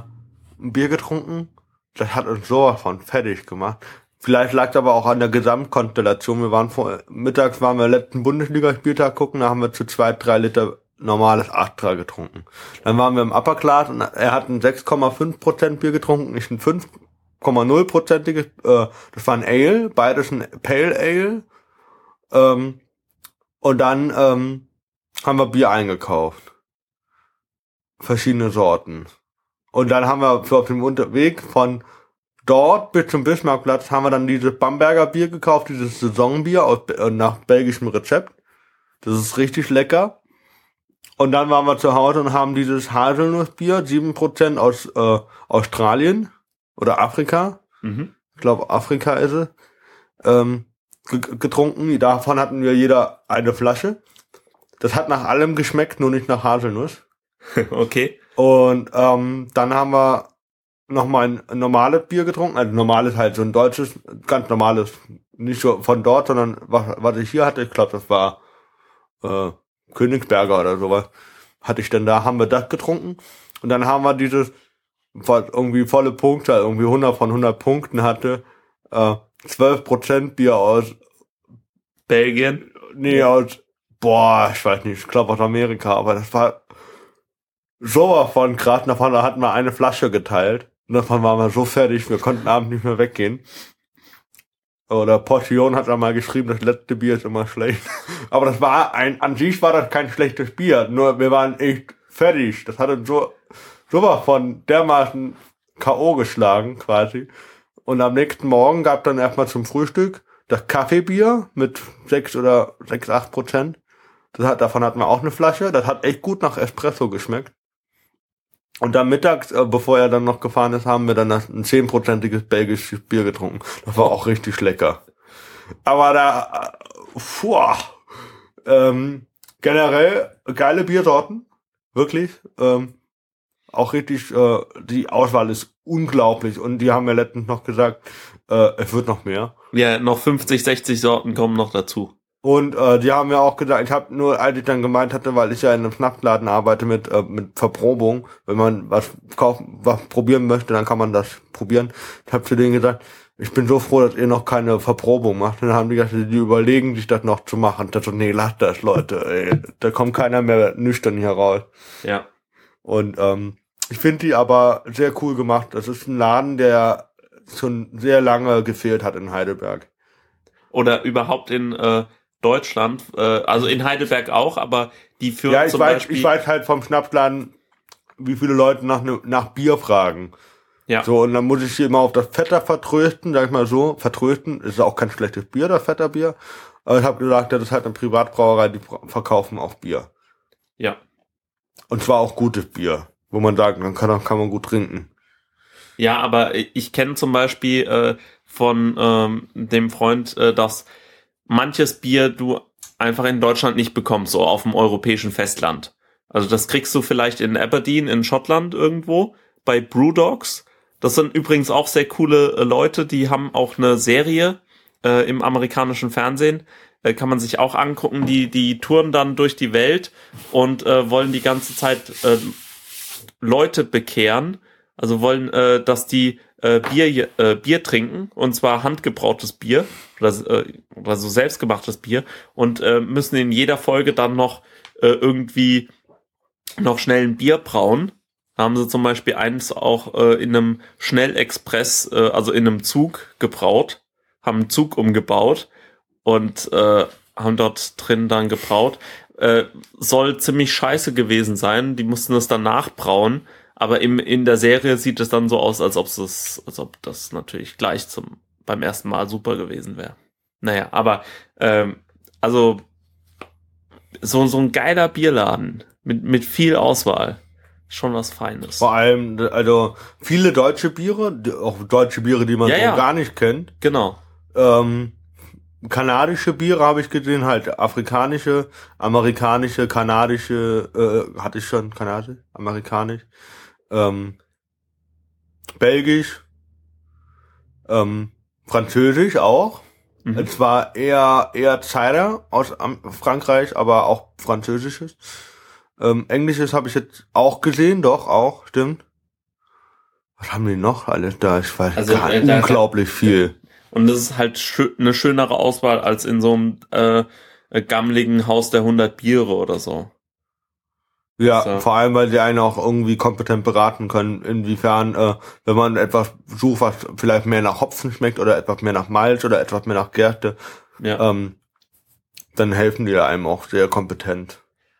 ein Bier getrunken. Das hat uns sowas von fertig gemacht. Vielleicht lag es aber auch an der Gesamtkonstellation. Wir waren vor, mittags waren wir letzten Bundesligaspieltag gucken, da haben wir zu zweit drei Liter normales Astra getrunken. Dann waren wir im Upper Class und er hat ein 6,5% Bier getrunken, ich ein 5,0%iges, äh, das war ein Ale, beides ein Pale Ale. Ähm, und dann ähm, haben wir Bier eingekauft. Verschiedene Sorten. Und dann haben wir auf dem Unterweg von dort bis zum Bismarckplatz haben wir dann dieses Bamberger Bier gekauft, dieses Saisonbier aus, äh, nach belgischem Rezept. Das ist richtig lecker. Und dann waren wir zu Hause und haben dieses Haselnussbier, 7% aus äh, Australien oder Afrika. Mhm. Ich glaube, Afrika ist es. Ähm, ge- getrunken. Davon hatten wir jeder eine Flasche. Das hat nach allem geschmeckt, nur nicht nach Haselnuss. Okay. Und ähm, dann haben wir nochmal ein, ein normales Bier getrunken. Also normales halt so ein deutsches, ganz normales, nicht so von dort, sondern was, was ich hier hatte, ich glaube, das war äh, Königsberger oder sowas. Hatte ich denn da, haben wir das getrunken. Und dann haben wir dieses, was irgendwie volle Punkte, also irgendwie 100 von 100 Punkten hatte, äh, 12% Bier aus, Belgien. nee, aus, boah, ich weiß nicht, ich glaube aus Amerika, aber das war sowas von krass. Davon hatten wir eine Flasche geteilt. Und davon waren wir so fertig, wir konnten abends nicht mehr weggehen. Oder Portion hat da mal geschrieben, das letzte Bier ist immer schlecht. Aber das war ein, an sich war das kein schlechtes Bier. Nur wir waren echt fertig. Das hat uns so, sowas von dermaßen K.O. geschlagen, quasi. Und am nächsten Morgen gab dann erstmal zum Frühstück das Kaffeebier mit sechs oder sechs acht Prozent. Das hat, davon hatten wir auch eine Flasche. Das hat echt gut nach Espresso geschmeckt. Und dann mittags, äh, bevor er dann noch gefahren ist, haben wir dann ein zehnprozentiges belgisches Bier getrunken. Das war auch richtig lecker. Aber da, äh, puh, ähm, generell geile Biersorten. Wirklich. Ähm, auch richtig, äh, die Auswahl ist unglaublich. Und die haben mir letztens noch gesagt, äh, es wird noch mehr. Ja, noch 50, 60 Sorten kommen noch dazu. Und äh, die haben mir auch gesagt, ich habe nur, als ich dann gemeint hatte, weil ich ja in einem Schnappladen arbeite mit äh, mit Verprobung, wenn man was kaufen, was probieren möchte, dann kann man das probieren. Ich habe zu denen gesagt, ich bin so froh, dass ihr noch keine Verprobung macht. Und dann haben die gesagt, die überlegen sich das noch zu machen. Das so, nee, lasst das, Leute. Ey. Da kommt keiner mehr nüchtern hier raus. Ja. Und ähm, ich finde die aber sehr cool gemacht. Das ist ein Laden, der schon sehr lange gefehlt hat in Heidelberg. Oder überhaupt in äh, Deutschland, äh, also in Heidelberg auch, aber die führen Ja, ich zum weiß, Beispiel. ich weiß halt vom Schnapsladen, wie viele Leute nach, ne, nach Bier fragen. Ja. So, und dann muss ich sie immer auf das Vetter vertrösten, sag ich mal so. Vertrösten ist auch kein schlechtes Bier, das Vetterbier. Aber ich habe gesagt, das ist halt eine Privatbrauerei, die verkaufen auch Bier. Ja. Und zwar auch gutes Bier, wo man sagt, dann kann, kann man gut trinken. Ja, aber ich kenne zum Beispiel äh, von ähm, dem Freund, äh, dass manches Bier du einfach in Deutschland nicht bekommst, so auf dem europäischen Festland. Also das kriegst du vielleicht in Aberdeen in Schottland irgendwo bei Brewdogs. Das sind übrigens auch sehr coole äh, Leute, die haben auch eine Serie äh, im amerikanischen Fernsehen. Äh, kann man sich auch angucken. Die, die touren dann durch die Welt und äh, wollen die ganze Zeit äh, Leute bekehren. Also wollen, äh, dass die äh, Bier, äh, Bier trinken, und zwar handgebrautes Bier oder, äh, oder so selbstgemachtes Bier und äh, müssen in jeder Folge dann noch äh, irgendwie noch schnell ein Bier brauen. Da haben sie zum Beispiel eins auch äh, in einem Schnellexpress, äh, also in einem Zug gebraut, haben einen Zug umgebaut und äh, haben dort drin dann gebraut. Äh, soll ziemlich scheiße gewesen sein. Die mussten das dann nachbrauen. Aber im, in der Serie sieht es dann so aus, als ob es, als ob das natürlich gleich zum, beim ersten Mal super gewesen wäre. Naja, aber, ähm, also, so, so ein geiler Bierladen mit, mit viel Auswahl. Schon was Feines. Vor allem, also viele deutsche Biere, auch deutsche Biere, die man Ja, so ja. gar nicht kennt. Genau. Ähm, kanadische Biere habe ich gesehen, halt afrikanische, amerikanische, kanadische, äh, hatte ich schon, kanadisch, amerikanisch, ähm, belgisch, ähm, französisch auch. Mhm. Es war eher, eher Cider aus Frankreich, aber auch französisches. Ähm, Englisches habe ich jetzt auch gesehen, doch, auch, stimmt. Was haben die noch alles da? Ich weiß Also, gar äh, nicht. da- unglaublich viel. Und das ist halt schö eine schönere Auswahl als in so einem äh, äh, gammeligen Haus der 100 Biere oder so. Ja, So. vor allem, weil sie einen auch irgendwie kompetent beraten können, inwiefern, äh, wenn man etwas sucht, was vielleicht mehr nach Hopfen schmeckt oder etwas mehr nach Malz oder etwas mehr nach Gärte, Ja. ähm, dann helfen die einem auch sehr kompetent.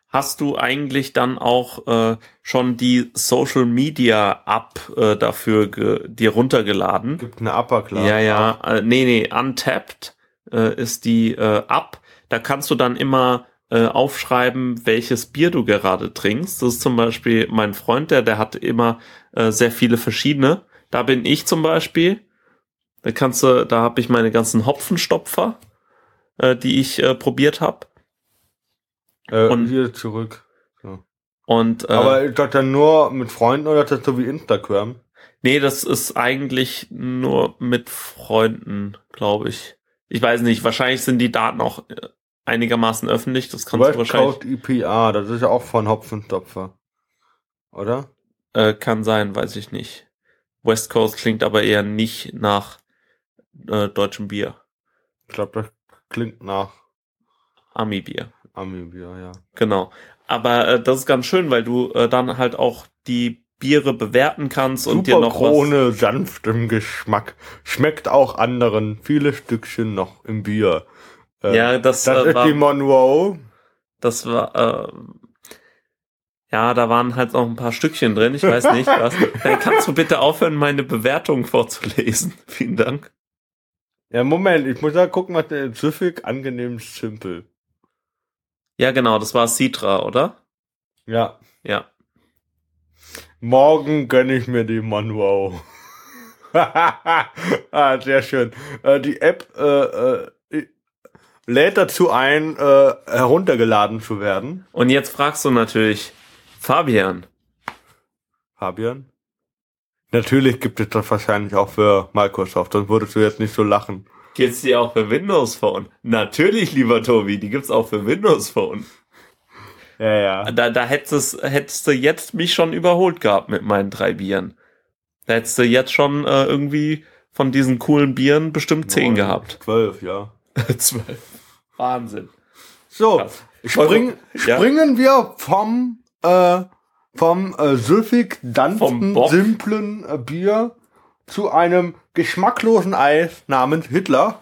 Hast du eigentlich dann auch äh, schon die Social Media App äh, dafür dir runtergeladen? Gibt eine Upper Class. Ja, ja, äh, nee, nee, Untapped äh, ist die äh, App. Da kannst du dann immer äh, aufschreiben, welches Bier du gerade trinkst. Das ist zum Beispiel mein Freund, der, der hat immer äh, sehr viele verschiedene. Da bin ich zum Beispiel. Da kannst du, da habe ich meine ganzen Hopfenstopfer, äh, die ich äh, probiert habe. Äh, Und- hier zurück. Und äh, Aber ist das dann nur mit Freunden oder ist das so wie Instagram? Nee, das ist eigentlich nur mit Freunden, glaube ich. Ich weiß nicht, wahrscheinlich sind die Daten auch äh, einigermaßen öffentlich, das kannst du West wahrscheinlich, Coast EPA, das ist ja auch von Hopfenstopfer. Oder? äh, kann sein, weiß ich nicht. West Coast klingt aber eher nicht nach äh, deutschem Bier, Ich glaube, das klingt nach Ami-Bier, Ami-Bier, ja. genau. Aber äh, das ist ganz schön, weil du äh, dann halt auch die Biere bewerten kannst und dir Super noch was... Krone, sanft im Geschmack. Schmeckt auch anderen. Viele Stückchen noch im Bier. Äh, Ja, das, das äh, ist war, die Monroe. Das war, äh, ja, da waren halt noch ein paar Stückchen drin, ich weiß nicht was. Dann kannst du bitte aufhören, meine Bewertung vorzulesen. Vielen Dank. Ja, Moment, ich muss da gucken, was der Süffig angenehm simpel. Ja, genau, das war Citra, oder? Ja. Ja. Morgen gönne ich mir die Monroe. ah, sehr schön. Äh, die App äh, äh, lädt dazu ein, äh, heruntergeladen zu werden. Und jetzt fragst du natürlich, Fabian, Fabian? Natürlich gibt es das wahrscheinlich auch für Microsoft, sonst würdest du jetzt nicht so lachen. gibt's die auch für Windows Phone? Natürlich, lieber Tobi, die gibt's auch für Windows Phone. Ja, ja. Da, da hättest, hättest du jetzt mich schon überholt gehabt mit meinen drei Bieren. Da hättest du jetzt schon äh, irgendwie von diesen coolen Bieren bestimmt zehn gehabt. Zwölf, ja. Zwölf. Wahnsinn. So, spring, Ja. springen wir vom, äh, vom äh, süffig, Bock. simplen äh, Bier zu einem geschmacklosen Eis namens Hitler.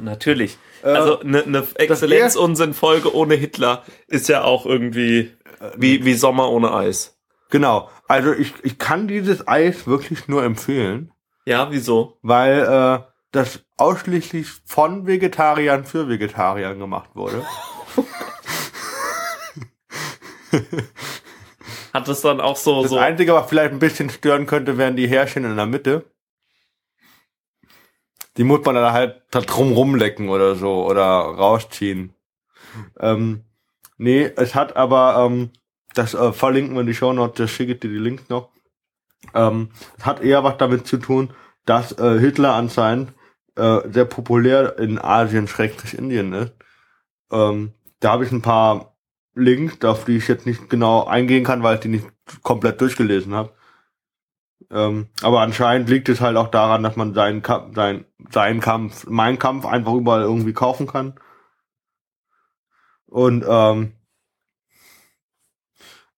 Natürlich. Äh, also eine ne Exzellenz-Unsinn-Folge ohne Hitler ist ja auch irgendwie wie, wie Sommer ohne Eis. Genau. Also ich, ich kann dieses Eis wirklich nur empfehlen, Ja, wieso? weil äh, das ausschließlich von Vegetariern für Vegetarier gemacht wurde. Hat es dann auch so, Das so Einzige, was vielleicht ein bisschen stören könnte, wären die Härchen in der Mitte. Die muss man dann halt da drum rumlecken oder so oder rausziehen. Ähm, nee, es hat aber, ähm, das äh, verlinken wir in die Show Notes, das schicke ich dir die Links noch. Ähm, es hat eher was damit zu tun, dass äh, Hitler anscheinend äh, sehr populär in Asien, Schrägstrich Indien ist. Ähm, da habe ich ein paar Links, auf die ich jetzt nicht genau eingehen kann, weil ich die nicht komplett durchgelesen habe. Ähm, aber anscheinend liegt es halt auch daran, dass man seinen, Kampf, sein, seinen Kampf, meinen Kampf einfach überall irgendwie kaufen kann. Und ähm,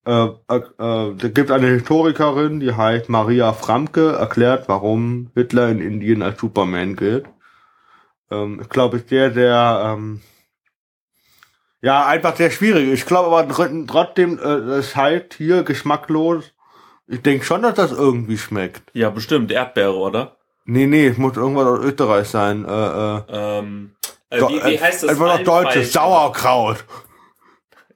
äh, äh, äh, da gibt eine Historikerin, die heißt Maria Framke, erklärt, warum Hitler in Indien als Superman gilt. Ähm, ich glaube, ist sehr, sehr ähm, ja, einfach sehr schwierig. Ich glaube aber tr- trotzdem, äh, es halt hier geschmacklos. Ich denke schon, dass das irgendwie schmeckt. ja bestimmt Erdbeere, oder? Nee, nee, es muss irgendwas aus Österreich sein. Äh, äh, Ähm, äh, wie, wie heißt das? Einfach noch deutsches? Sauerkraut.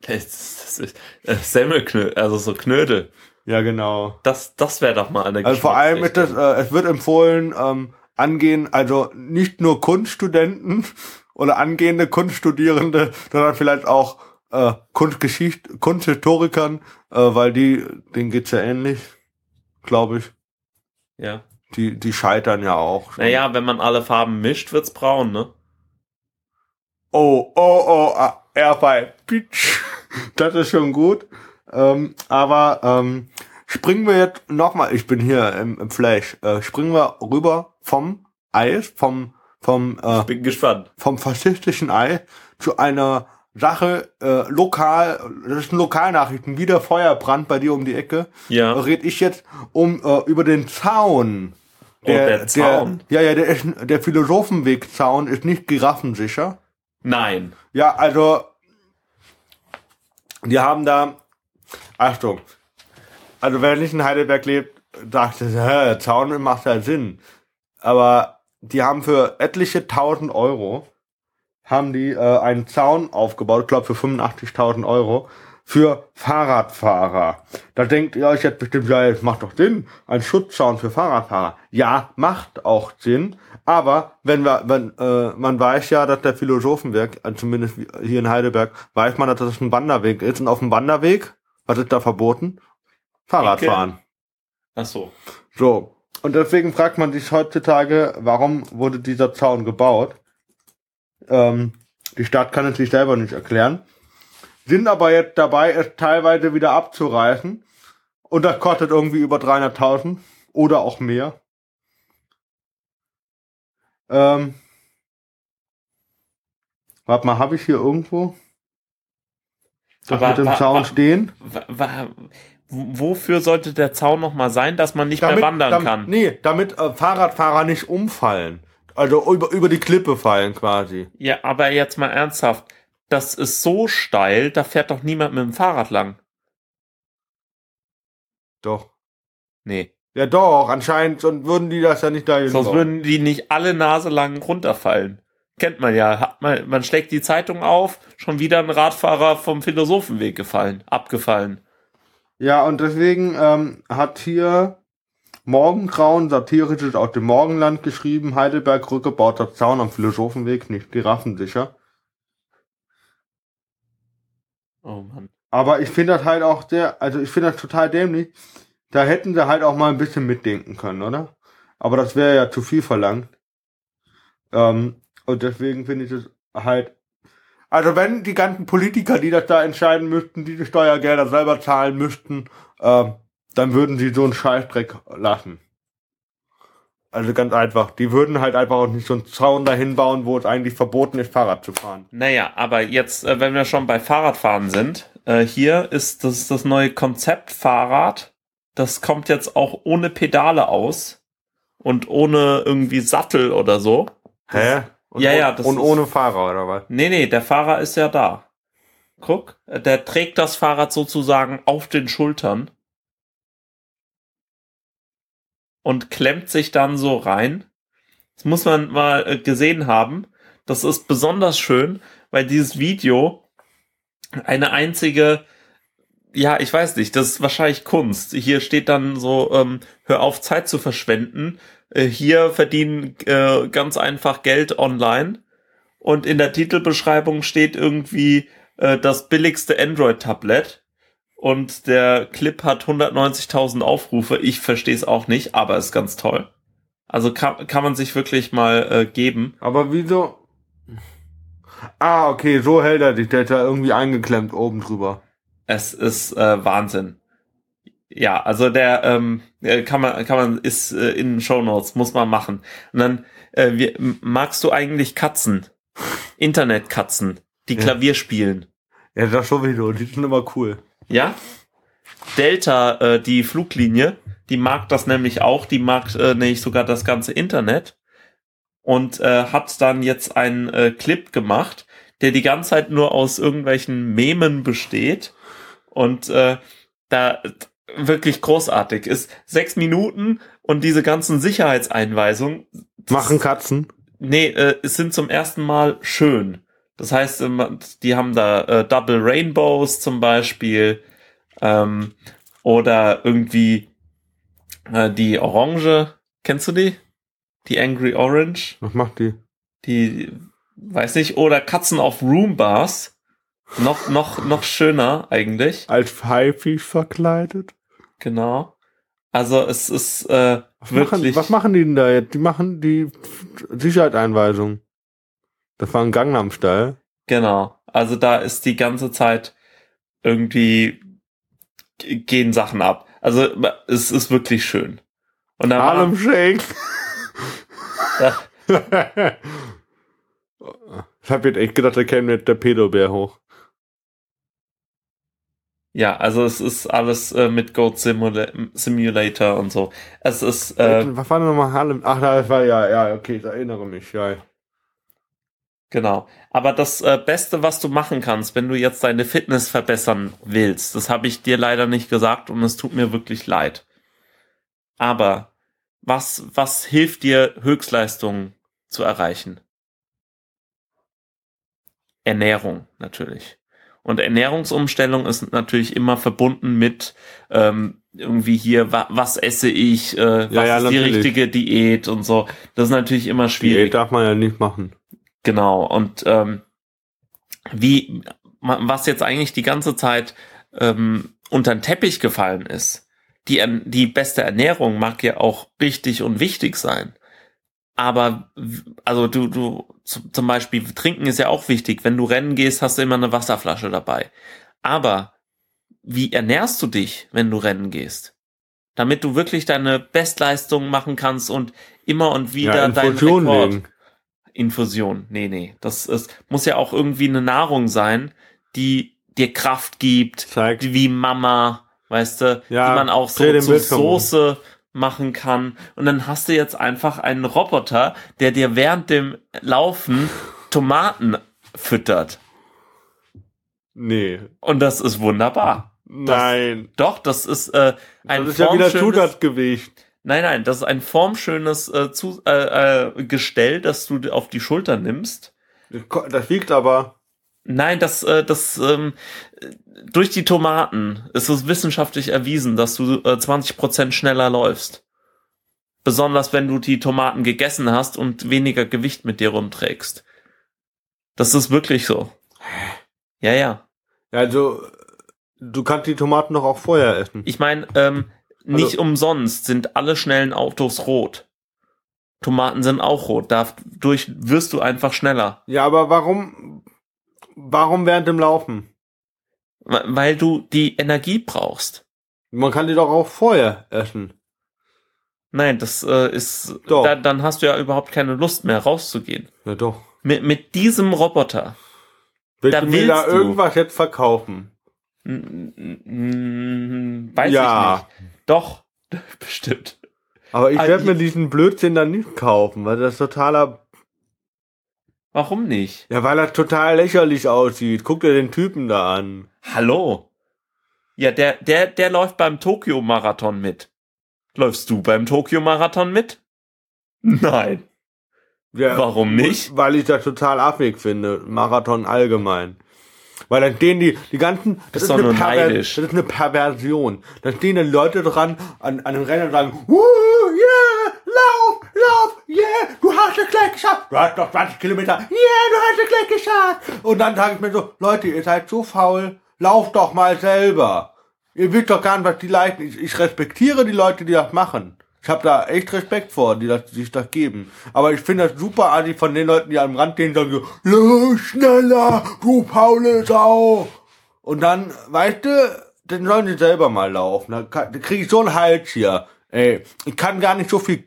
Das, das ist äh, Semmelknödel, also so Knödel. Ja, genau. Das, das wäre doch mal eine Also vor allem ist das, äh, es wird empfohlen, ähm, angehen, also nicht nur Kunststudenten oder angehende Kunststudierende, sondern vielleicht auch äh, Kunstgeschicht, Kunsthistorikern, äh, weil die, denen geht's ja ähnlich, glaube ich. Ja. Die, die scheitern ja auch. Naja, wenn man alle Farben mischt, wird's braun, ne? Oh, oh, oh, ah, Pitch. Das ist schon gut. Ähm, aber ähm, springen wir jetzt nochmal, ich bin hier im, im Flash, äh, springen wir rüber vom Eis, vom, vom, äh, Bin gespannt. vom faschistischen Ei zu einer Sache äh, lokal, das ist ein Lokalnachrichten, wieder Feuerbrand bei dir um die Ecke. Ja. Red ich jetzt um äh, über den Zaun. Oh, der Zaun. ja, ja, der, ist, der Philosophenweg-Zaun ist nicht giraffensicher. Nein. Ja, also die haben da Achtung. Also wer nicht in Heidelberg lebt, dachte, hä, Zaun macht ja Sinn. Aber die haben für etliche tausend Euro haben die äh, einen Zaun aufgebaut, ich glaube für 85.000 Euro, für Fahrradfahrer. Da denkt ihr euch jetzt bestimmt, ja, es macht doch Sinn, ein Schutzzaun für Fahrradfahrer. Ja, macht auch Sinn, aber wenn wir, wenn, äh, man weiß ja, dass der Philosophenweg, also zumindest hier in Heidelberg, weiß man, dass das ein Wanderweg ist. Und auf dem Wanderweg, was ist da verboten? Fahrradfahren. Ach so. So. Und deswegen fragt man sich heutzutage, warum wurde dieser Zaun gebaut? Ähm, die Stadt kann es sich selber nicht erklären. Sind aber jetzt dabei, es teilweise wieder abzureißen. Und das kostet irgendwie über 300.000 oder auch mehr. Ähm, warte mal, habe ich hier irgendwo das Aber mit dem wa- Zaun wa- stehen? Wofür sollte der Zaun noch mal sein, dass man nicht mehr wandern damit, kann? Nee, damit äh, Fahrradfahrer nicht umfallen. Also über, über die Klippe fallen quasi. Ja, aber jetzt mal ernsthaft. Das ist so steil, da fährt doch niemand mit dem Fahrrad lang. Doch. Nee. Ja doch, anscheinend sonst würden die das ja nicht dahin Sonst bauen. würden die nicht alle Nase lang runterfallen. Kennt man ja. Hat man, man schlägt die Zeitung auf, schon wieder ein Radfahrer vom Philosophenweg gefallen, abgefallen. Ja, und deswegen ähm, hat hier Morgengrauen satirisches aus dem Morgenland geschrieben, Heidelberg rückgebauter Zaun am Philosophenweg, nicht giraffensicher. Oh Mann. Aber ich finde das halt auch sehr, also ich finde das total dämlich. Da hätten sie halt auch mal ein bisschen mitdenken können, oder? Aber das wäre ja zu viel verlangt. Ähm, und deswegen finde ich es halt. Also wenn die ganzen Politiker, die das da entscheiden müssten, diese Steuergelder selber zahlen müssten, ähm, dann würden sie so einen Scheißdreck lassen. Also ganz einfach. Die würden halt einfach auch nicht so einen Zaun dahin bauen, wo es eigentlich verboten ist, Fahrrad zu fahren. Naja, aber jetzt, äh, wenn wir schon bei Fahrradfahren sind, äh, hier ist das, das neue Konzept Fahrrad. Das kommt jetzt auch ohne Pedale aus und ohne irgendwie Sattel oder so. Hä? Und, Ja, ja, und, das und ist- ohne Fahrer, oder was? Nee, nee, der Fahrer ist ja da. Guck, der trägt das Fahrrad sozusagen auf den Schultern und klemmt sich dann so rein. Das muss man mal äh, gesehen haben. Das ist besonders schön, weil dieses Video eine einzige, ja, ich weiß nicht, das ist wahrscheinlich Kunst. Hier steht dann so, ähm, hör auf Zeit zu verschwenden. Äh, hier verdienen äh, ganz einfach Geld online. Und in der Titelbeschreibung steht irgendwie äh, das billigste Android-Tablet. Und der Clip hat 190.000 Aufrufe. Ich verstehe es auch nicht, aber ist ganz toll. Also kann, kann man sich wirklich mal äh, geben. Aber wieso? Ah, okay, so hält er dich. Der ist ja irgendwie eingeklemmt oben drüber. Es ist äh, Wahnsinn. Ja, also der ähm, äh, kann man kann man ist äh, in den Show Notes muss man machen. Und dann äh, wir, m- magst du eigentlich Katzen? Internetkatzen, die Ja. Klavier spielen. Ja, das sowieso. Die sind immer cool. Ja? Delta, äh, die Fluglinie, die mag das nämlich auch, die mag äh, nämlich sogar das ganze Internet und äh, hat dann jetzt einen äh, Clip gemacht, der die ganze Zeit nur aus irgendwelchen Memen besteht und äh, da wirklich großartig ist. Sechs Minuten und diese ganzen Sicherheitseinweisungen Machen Katzen. Nee, äh, es sind zum ersten Mal schön. Das heißt, ähm, die haben da äh, Double Rainbows zum Beispiel ähm, oder irgendwie äh, die Orange. Kennst du die? Die Angry Orange? Was macht die? Die, weiß nicht, oder Katzen auf Roombars. Noch, noch, noch schöner eigentlich. Als Haifisch verkleidet? Genau. Also es ist äh, Was machen, wirklich. was machen die denn da jetzt? Die machen die Sicherheitseinweisung. Das war ein Gangnam Style. Genau. Also da ist die ganze Zeit irgendwie gehen Sachen ab. Also es ist wirklich schön. Und da war, Harlem Shake. da, Ich hab jetzt echt gedacht, da käme der Pedobär hoch. ja, also es ist alles äh, mit Goat Simula Simulator und so. Es ist äh, Was war denn nochmal Harlem? Ach, das war ja, ja, okay, ich erinnere mich, ja. Genau. Aber das äh, Beste, was du machen kannst, wenn du jetzt deine Fitness verbessern willst, das habe ich dir leider nicht gesagt und es tut mir wirklich leid. Aber was, was hilft dir, Höchstleistungen zu erreichen? Ernährung natürlich. Und Ernährungsumstellung ist natürlich immer verbunden mit ähm, irgendwie hier, wa was esse ich, äh, was Ja, ja, ist die natürlich. richtige Diät und so. Das ist natürlich immer schwierig. Die darf man ja nicht machen. Genau, und ähm, wie, was jetzt eigentlich die ganze Zeit ähm, unter den Teppich gefallen ist, die, die beste Ernährung mag ja auch richtig und wichtig sein. Aber, also du, du, zum Beispiel, trinken ist ja auch wichtig. Wenn du rennen gehst, hast du immer eine Wasserflasche dabei. Aber wie ernährst du dich, wenn du rennen gehst? Damit du wirklich deine Bestleistung machen kannst und immer und wieder Ja, deinen Rekord. nehmen. Infusion. Nee, nee. Das ist, muss ja auch irgendwie eine Nahrung sein, die dir Kraft gibt, Zeigt. wie Mama, weißt du, Ja, die man auch so zur. Soße machen kann. Und dann hast du jetzt einfach einen Roboter, der dir während dem Laufen Tomaten füttert. Nee. Und das ist wunderbar. Nein. Doch, das ist äh, ein das ist ja wieder formschönes- Zusatzgewicht. Nein, nein, das ist ein formschönes äh, zu, äh, äh, Gestell, das du auf die Schulter nimmst. Das wiegt aber. Nein, das, äh, das ähm, äh, durch die Tomaten ist es wissenschaftlich erwiesen, dass du äh, 20% schneller läufst. Besonders wenn du die Tomaten gegessen hast und weniger Gewicht mit dir rumträgst. Das ist wirklich so. Ja, ja. Ja, also, du kannst die Tomaten doch auch vorher essen. Ich meine, ähm, nicht Also- umsonst sind alle schnellen Autos rot. Tomaten sind auch rot. Dadurch wirst du einfach schneller. Ja, aber warum, warum während dem Laufen? Weil du die Energie brauchst. Man kann die doch auch vorher essen. Nein, das äh, ist. Doch. Da, dann hast du ja überhaupt keine Lust mehr rauszugehen. Ja, doch. Mit, mit diesem Roboter. Willst Da du mir da irgendwas jetzt verkaufen? n- Weiß Ja. ich nicht. Doch, bestimmt. Aber ich Ah, werde mir ich- diesen Blödsinn dann nicht kaufen, weil das totaler, Warum nicht? ja, weil das total lächerlich aussieht. Guck dir den Typen da an. Hallo. Ja, der, der, der läuft beim Tokio-Marathon mit. Läufst du beim Tokio-Marathon mit? Nein. Ja, Warum nicht? Weil ich das total affig finde. Marathon allgemein. Weil dann stehen die, die ganzen, das Bist ist, doch eine nur Perver- neidisch. das ist eine Perversion. Da stehen dann Leute dran an, an dem Rennen und sagen, Woo, yeah, lauf, lauf, yeah, du hast es gleich geschafft. Du hast noch 20 Kilometer, yeah, du hast es gleich geschafft. Und dann sage ich mir so, Leute, ihr seid so faul, lauft doch mal selber. Ihr wisst doch gar nicht, was die leisten. Ich, ich respektiere die Leute, die das machen. Ich habe da echt Respekt vor, die das, die sich das geben. Aber ich finde das super artig von den Leuten, die am Rand stehen und sagen so, "Lauf schneller, du faule Sau. Und dann, weißt du, dann sollen sie selber mal laufen. Dann, kann- dann kriege ich so einen Hals hier. Ey, ich kann gar nicht so viel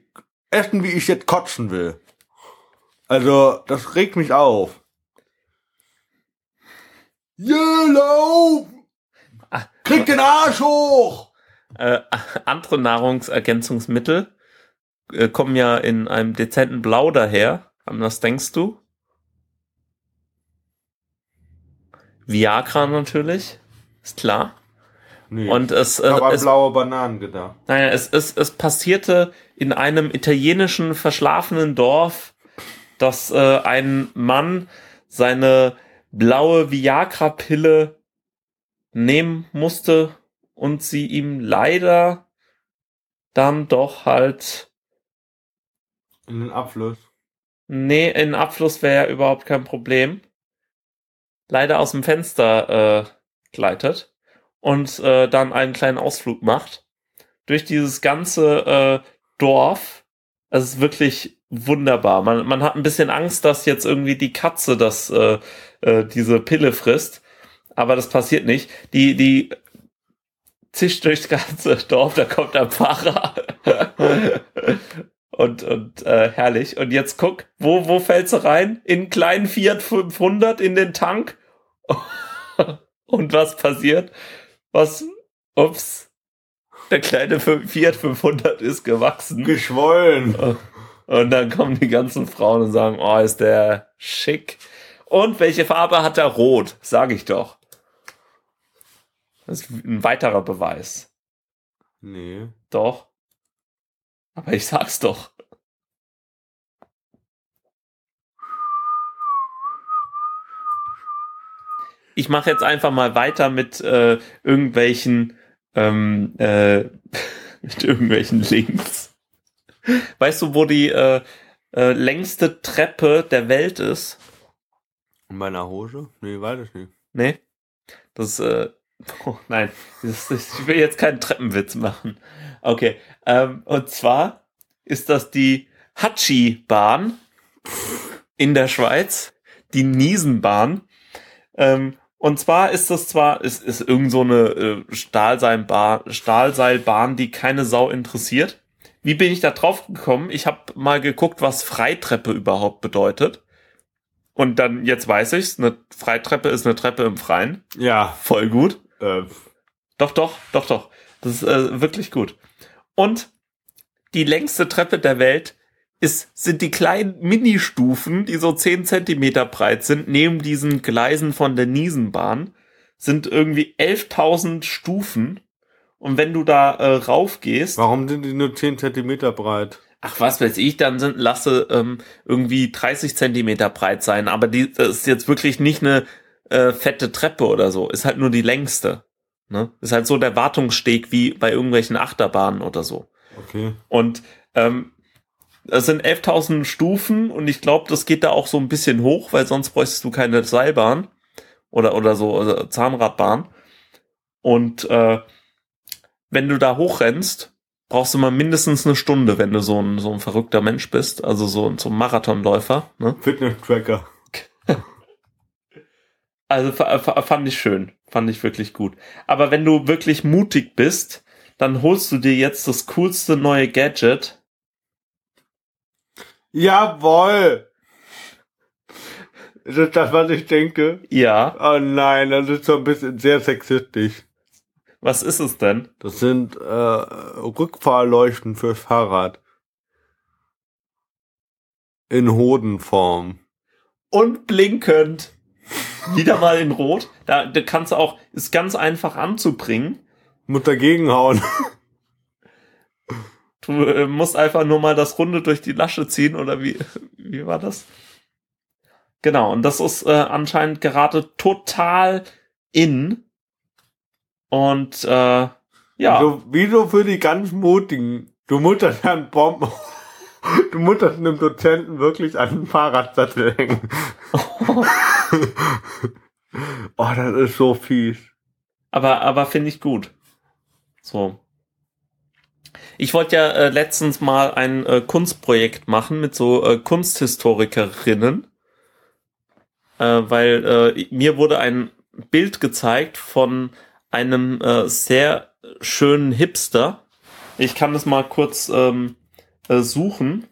essen, wie ich jetzt kotzen will. Also, das regt mich auf. Yeah, lauf! Krieg den Arsch hoch! Äh, andere Nahrungsergänzungsmittel äh, kommen ja in einem dezenten Blau daher. An was denkst du? Viagra natürlich, ist klar. Nee, Und es, ich äh, habe an es, blaue Bananen gedacht. naja, es, es, es passierte in einem italienischen verschlafenen Dorf, dass äh, ein Mann seine blaue Viagra-Pille nehmen musste und sie ihm leider dann doch halt, In den Abfluss. nee, in Abfluss wäre ja überhaupt kein Problem, leider aus dem Fenster äh, gleitet und äh, dann einen kleinen Ausflug macht. Durch dieses ganze äh, Dorf. Es ist wirklich wunderbar. Man, man hat ein bisschen Angst, dass jetzt irgendwie die Katze das, äh, äh, diese Pille frisst. Aber das passiert nicht. Die, die zischt durchs ganze Dorf, da kommt der Pfarrer. und und äh, herrlich. Und jetzt guck, wo, wo fällst du rein? In einen kleinen Fiat 500 in den Tank. und was passiert? Was? Ups. Der kleine Fiat 500 ist gewachsen. Geschwollen. Und dann kommen die ganzen Frauen und sagen, oh, ist der schick. Und welche Farbe hat er? Rot, sage ich doch. Das ist ein weiterer Beweis. Nee. Doch. Aber ich sag's doch. Ich mache jetzt einfach mal weiter mit äh, irgendwelchen ähm, äh, mit irgendwelchen Links. Weißt du, wo die äh, äh, längste Treppe der Welt ist? In meiner Hose? Nee, weiß ich nicht. Nee. Das, äh, oh, nein, das, ich will jetzt keinen Treppenwitz machen. Okay, ähm, und zwar ist das die Hatschi-Bahn in der Schweiz, die Niesenbahn. Ähm, und zwar ist das zwar, ist, ist irgend so eine äh, Stahlseilbahn, Stahlseilbahn, die keine Sau interessiert. Wie bin ich da drauf gekommen? Ich habe mal geguckt, was Freitreppe überhaupt bedeutet. Und dann, jetzt weiß ich's, eine Freitreppe ist eine Treppe im Freien. Ja. Voll gut. Äh, Doch, doch, doch, doch. Das ist äh, wirklich gut. Und die längste Treppe der Welt ist, sind die kleinen Ministufen, die so 10 Zentimeter breit sind, neben diesen Gleisen von der Niesenbahn, sind irgendwie 11.000 Stufen. Und wenn du da äh, raufgehst, warum sind die nur 10 Zentimeter breit? ach was weiß ich, dann sind lasse ähm, irgendwie 30 Zentimeter breit sein. Aber die das ist jetzt wirklich nicht eine äh, fette Treppe oder so. Ist halt nur die längste. Ne? Ist halt so der Wartungssteg wie bei irgendwelchen Achterbahnen oder so. Okay. Und ähm, es sind 11.000 Stufen und ich glaube, das geht da auch so ein bisschen hoch, weil sonst bräuchtest du keine Seilbahn oder, oder so also Zahnradbahn. Und äh, wenn du da hochrennst, brauchst du mal mindestens eine Stunde, wenn du so ein, so ein verrückter Mensch bist, also so, ein- so ein Marathonläufer. Ne? Fitness-Tracker. Also fa- fa- fand ich schön, fand ich wirklich gut. Aber wenn du wirklich mutig bist, dann holst du dir jetzt das coolste neue Gadget. Jawoll! Ist das das, was ich denke? Ja, Oh nein, das ist so ein bisschen sehr sexistisch. was ist es denn? Das sind äh, Rückfahrleuchten fürs Fahrrad. In Hodenform. Und blinkend. Wieder mal in Rot. Da, da kannst du auch, ist ganz einfach anzubringen. Muss dagegen hauen. Du äh, musst einfach nur mal das Runde durch die Lasche ziehen oder wie, wie war das? Genau, und das ist äh, anscheinend gerade total in. Und äh, ja, So, wieso für die ganz Mutigen? Du musst das an Bomben. Du musst das einem Dozenten wirklich an den Fahrradsattel hängen. oh, das ist so fies. aber, aber finde ich gut. So. Ich wollte ja äh, letztens mal ein äh, Kunstprojekt machen mit so äh, Kunsthistorikerinnen, äh, weil äh, mir wurde ein Bild gezeigt von einem äh, sehr schönen Hipster. Ich kann das mal kurz ähm, äh, suchen.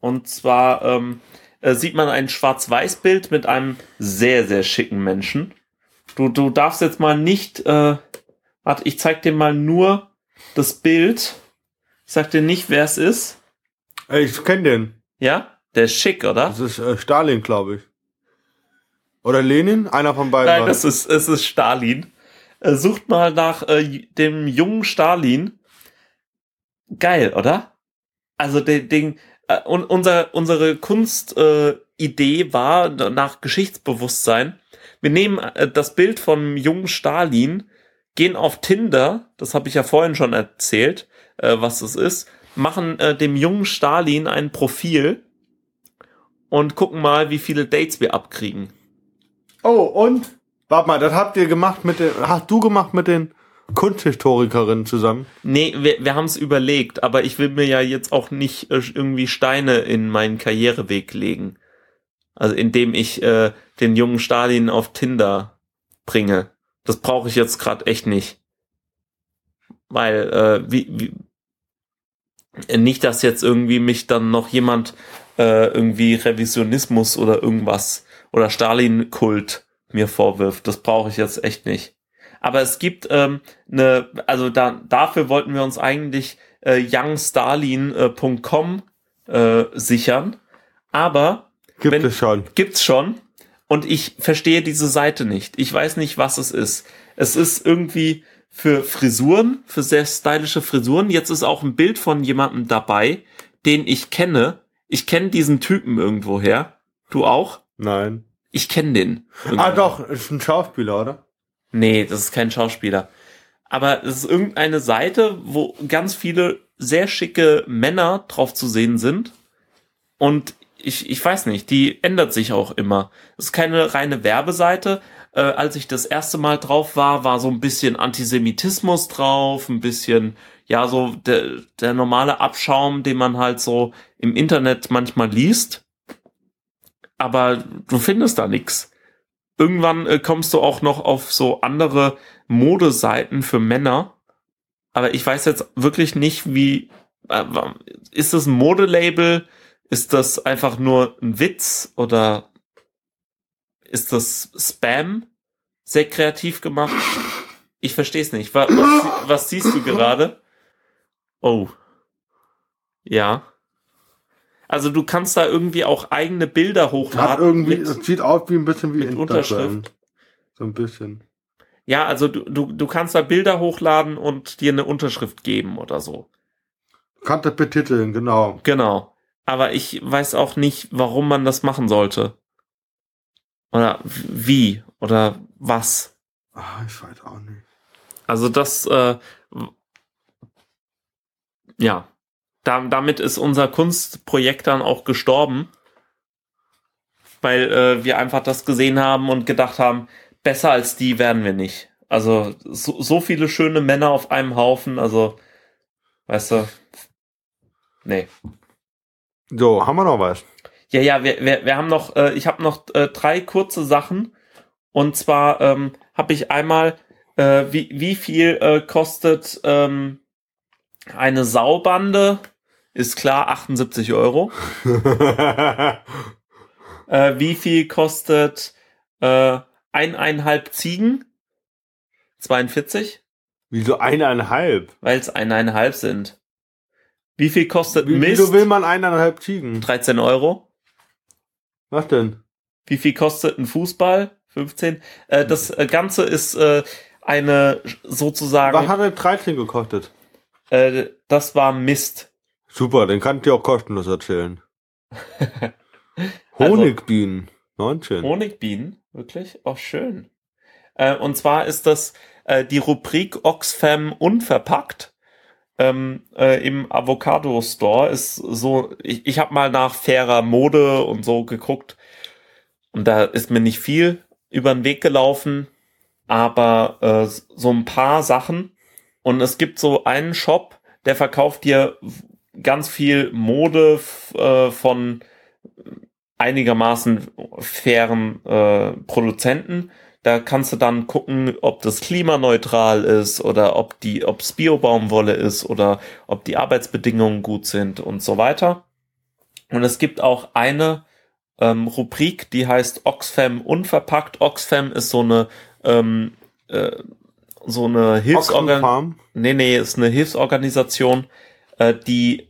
Und zwar ähm, äh, sieht man ein Schwarz-Weiß-Bild mit einem sehr, sehr schicken Menschen. Du, du darfst jetzt mal nicht, äh, warte, ich zeig dir mal nur das Bild. Ich sag dir nicht, wer es ist. Ich kenn den. Ja? Der ist schick, oder? Das ist äh, Stalin, glaube ich. Oder Lenin? Einer von beiden. Nein, das ist, es ist Stalin. Äh, sucht mal nach äh, dem jungen Stalin. Geil, oder? Also den, den äh, un, unser, unsere Kunstidee äh, Idee war nach Geschichtsbewusstsein. Wir nehmen äh, das Bild vom jungen Stalin, gehen auf Tinder, das habe ich ja vorhin schon erzählt, äh, was es ist, machen äh, dem jungen Stalin ein Profil und gucken mal, wie viele Dates wir abkriegen. Oh, und? Warte mal, das habt ihr gemacht mit den, hast du gemacht mit den Kunsthistorikerinnen zusammen? Nee, wir, wir haben es überlegt, aber ich will mir ja jetzt auch nicht äh, irgendwie Steine in meinen Karriereweg legen. Also indem ich äh, den jungen Stalin auf Tinder bringe. Das brauche ich jetzt gerade echt nicht. weil äh, wie, wie nicht, dass jetzt irgendwie mich dann noch jemand äh, irgendwie Revisionismus oder irgendwas oder Stalin-Kult mir vorwirft. Das brauche ich jetzt echt nicht. Aber es gibt ähm, eine, also da, dafür wollten wir uns eigentlich äh, youngstalin.com äh, sichern. Aber Gibt wenn, es schon. Gibt's schon. Und ich verstehe diese Seite nicht. Ich weiß nicht, was es ist. Es ist irgendwie für Frisuren, für sehr stylische Frisuren. Jetzt ist auch ein Bild von jemandem dabei, den ich kenne. Ich kenne diesen Typen irgendwoher. Du auch? Nein. Ich kenne den. Ah, doch, ist ein Schauspieler, oder? Nee, das ist kein Schauspieler. Aber es ist irgendeine Seite, wo ganz viele sehr schicke Männer drauf zu sehen sind. Und ich, ich weiß nicht, die ändert sich auch immer. Es ist keine reine Werbeseite. Äh, als ich das erste Mal drauf war, war so ein bisschen Antisemitismus drauf, ein bisschen, ja, so der, der normale Abschaum, den man halt so im Internet manchmal liest. Aber du findest da nix. Irgendwann äh, kommst du auch noch auf so andere Modeseiten für Männer. Aber ich weiß jetzt wirklich nicht, wie, äh, ist das ein Modelabel? Ist das einfach nur ein Witz oder ist das Spam? Sehr kreativ gemacht. Ich verstehe es nicht. Was, was, was siehst du gerade? Oh. Ja. Also du kannst da irgendwie auch eigene Bilder hochladen. Hat irgendwie, mit- es sieht aus wie ein bisschen wie mit Instagram. Unterschrift. So ein bisschen. Ja, also du, du, du kannst da Bilder hochladen und dir eine Unterschrift geben oder so. Kannst das betiteln, genau. Genau. Aber ich weiß auch nicht, warum man das machen sollte. Oder wie oder was. Ah, ich weiß auch nicht. Also das, äh, ja, da, damit ist unser Kunstprojekt dann auch gestorben, weil äh, wir einfach das gesehen haben und gedacht haben, besser als die werden wir nicht. Also so, so viele schöne Männer auf einem Haufen, also, weißt du, nee. So, haben wir noch was? Ja, ja, wir, wir, wir haben noch, äh, ich habe noch äh, drei kurze Sachen. Und zwar ähm, habe ich einmal, äh, wie, wie viel äh, kostet ähm, eine Saubande? Ist klar, 78 Euro. Äh, wie viel kostet äh, eineinhalb Ziegen? 42, Wieso eineinhalb? weil es eineinhalb sind. Wie viel kostet Wie, Mist? wieso will man eineinhalb Ziegen? 13 Euro. Was denn? Wie viel kostet ein Fußball? 15. Äh, das äh, Ganze ist äh, eine sozusagen. Was hat denn 13 gekostet? Äh, das war Mist. Super, den kann ich dir auch kostenlos erzählen. Also- Honigbienen, 19. Honigbienen, wirklich? Auch schön. Äh, und zwar ist das äh, die Rubrik Oxfam unverpackt. Ähm, äh, Im Avocado Store ist so, ich, ich habe mal nach fairer Mode und so geguckt. Und da ist mir nicht viel über den Weg gelaufen, aber äh, so ein paar Sachen. Und es gibt so einen Shop, der verkauft dir ganz viel Mode äh, von einigermaßen fairen äh, Produzenten. Da kannst du dann gucken, ob das klimaneutral ist oder ob die, ob es Biobaumwolle ist oder ob die Arbeitsbedingungen gut sind und so weiter. Und es gibt auch eine ähm, Rubrik, die heißt Oxfam unverpackt. Oxfam ist so eine ähm, äh, so eine Hilfsorganisation. Nee, nee, ist eine Hilfsorganisation, äh, die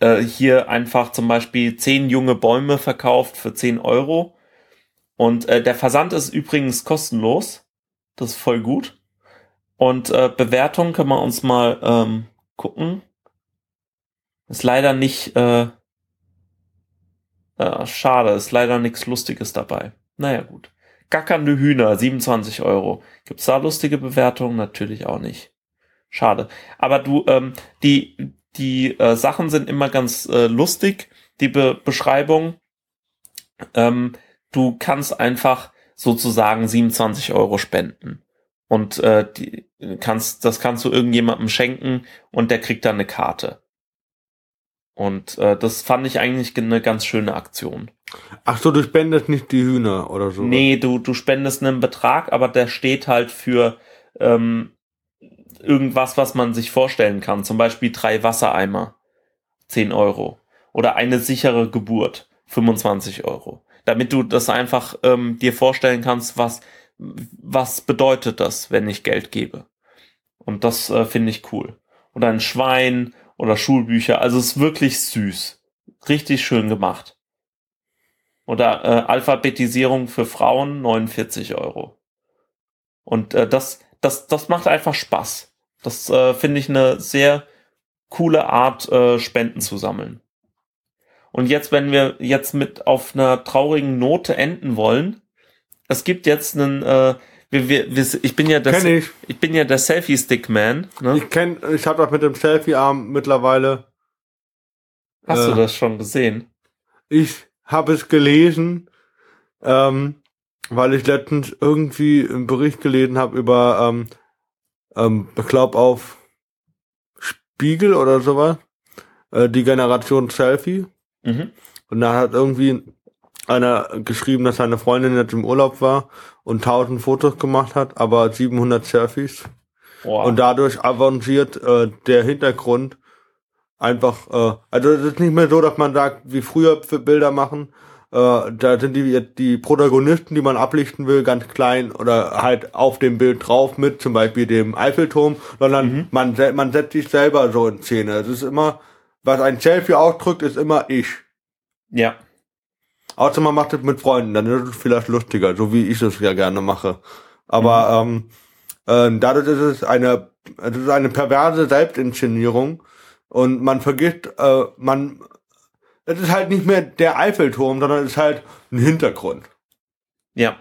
äh, hier einfach zum Beispiel zehn junge Bäume verkauft für 10 Euro. Und äh, der Versand ist übrigens kostenlos. Das ist voll gut. Und äh, Bewertung können wir uns mal ähm, gucken. Ist leider nicht, äh, äh, schade, ist leider nichts Lustiges dabei. Naja, gut. Gackernde Hühner, 27 Euro. Gibt's da lustige Bewertungen? Natürlich auch nicht. Schade. Aber du, ähm, die, die äh, Sachen sind immer ganz äh, lustig, die Be Beschreibung. Ähm, du kannst einfach sozusagen 27 Euro spenden. Und äh, die, kannst, das kannst du irgendjemandem schenken und der kriegt dann eine Karte. Und äh, das fand ich eigentlich eine ganz schöne Aktion. Ach so, du spendest nicht die Hühner oder so. Nee, du, du spendest einen Betrag, aber der steht halt für, ähm, irgendwas, was man sich vorstellen kann. Zum Beispiel drei Wassereimer, 10 Euro. Oder eine sichere Geburt, 25 Euro. Damit du das einfach ähm, dir vorstellen kannst, was, was bedeutet das, wenn ich Geld gebe. Und das äh, finde ich cool. Oder ein Schwein oder Schulbücher. Also es ist wirklich süß. Richtig schön gemacht. Oder äh, Alphabetisierung für Frauen 49 Euro. Und äh, das, das, das macht einfach Spaß. Das äh, finde ich eine sehr coole Art, äh, Spenden zu sammeln. Und jetzt, wenn wir jetzt mit auf einer traurigen Note enden wollen, es gibt jetzt einen, äh, wir, wir, wir, ich bin ja der, Kenn ich. ich bin ja der Selfie Stick Man. Ne? Ich kenn, ich habe das mit dem Selfie-Arm mittlerweile. Hast äh, du das schon gesehen? Ich habe es gelesen, ähm, weil ich letztens irgendwie einen Bericht gelesen habe über, ähm, ähm, ich glaube auf Spiegel oder sowas, äh, die Generation Selfie. Mhm. Und da hat irgendwie einer geschrieben, dass seine Freundin jetzt im Urlaub war und 1000 Fotos gemacht hat, aber 700 Selfies. Boah. Und dadurch avanciert äh, der Hintergrund einfach, äh, also es ist nicht mehr so, dass man sagt, wie früher für Bilder machen, äh, da sind die, die Protagonisten, die man ablichten will, ganz klein oder halt auf dem Bild drauf mit, zum Beispiel dem Eiffelturm, sondern Mhm. man, man setzt sich selber so in Szene. Es ist immer, was ein Selfie ausdrückt, ist immer ich. ja. Außer man macht es mit Freunden, dann ist es vielleicht lustiger, so wie ich es ja gerne mache. Aber ähm, äh, dadurch ist es eine, es ist eine perverse Selbstinszenierung und man vergisst, äh, man, es ist halt nicht mehr der Eiffelturm, sondern es ist halt ein Hintergrund. Ja.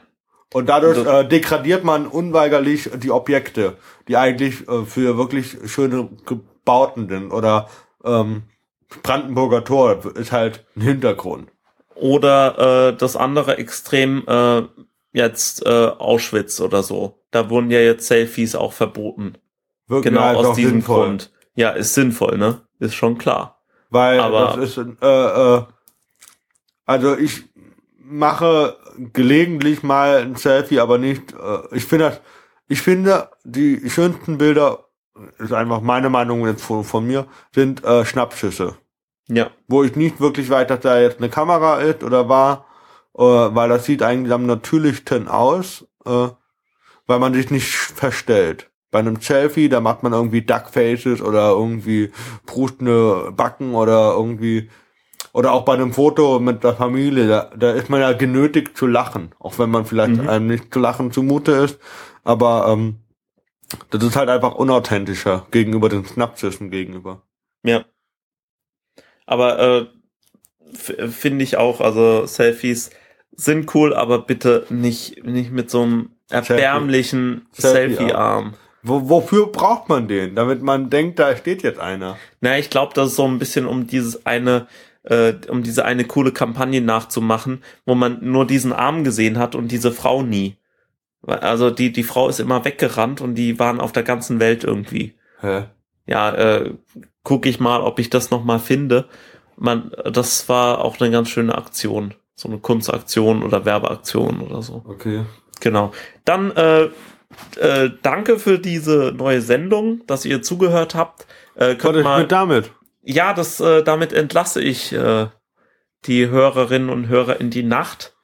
Und dadurch äh, degradiert man unweigerlich die Objekte, die eigentlich äh, für wirklich schöne Gebauten sind. Oder ähm, Brandenburger Tor ist halt ein Hintergrund. Oder äh, das andere Extrem äh, jetzt äh, Auschwitz oder so. Da wurden ja jetzt Selfies auch verboten. Wirklich, Genau ist aus diesem sinnvoll. Grund. Ja, ist sinnvoll, ne? Ist schon klar. Weil Aber- das ist, äh, äh, also ich mache gelegentlich mal ein Selfie, aber nicht, äh, ich finde das, ich finde, die schönsten Bilder, ist einfach meine Meinung jetzt von, von mir, sind äh, Schnappschüsse. Ja. Wo ich nicht wirklich weiß, dass da jetzt eine Kamera ist oder war, äh, weil das sieht eigentlich am natürlichsten aus, äh, weil man sich nicht verstellt. Bei einem Selfie, da macht man irgendwie Duckfaces oder irgendwie prustende Backen oder irgendwie oder auch bei einem Foto mit der Familie, da, da ist man ja genötigt zu lachen, auch wenn man vielleicht Mhm. einem nicht zu lachen zumute ist, aber ähm, das ist halt einfach unauthentischer gegenüber den Schnappschüssen gegenüber. Ja. Aber äh, finde ich auch, also Selfies sind cool, aber bitte nicht, nicht mit so einem erbärmlichen Selfie-Arm. Selfie-Arm. Wo, wofür braucht man den? Damit man denkt, da steht jetzt einer. Na, ich glaube, das ist so ein bisschen um dieses eine, äh, um diese eine coole Kampagne nachzumachen, wo man nur diesen Arm gesehen hat und diese Frau nie. Also die, die Frau ist immer weggerannt und die waren auf der ganzen Welt irgendwie. Hä? Ja, äh, gucke ich mal, ob ich das noch mal finde. Man, das war auch eine ganz schöne Aktion. So eine Kunstaktion oder Werbeaktion oder so. Okay. Genau. Dann äh, äh, danke für diese neue Sendung, dass ihr zugehört habt. Äh, könnt ist mal, mit damit? ja, das, äh, damit entlasse ich äh, die Hörerinnen und Hörer in die Nacht.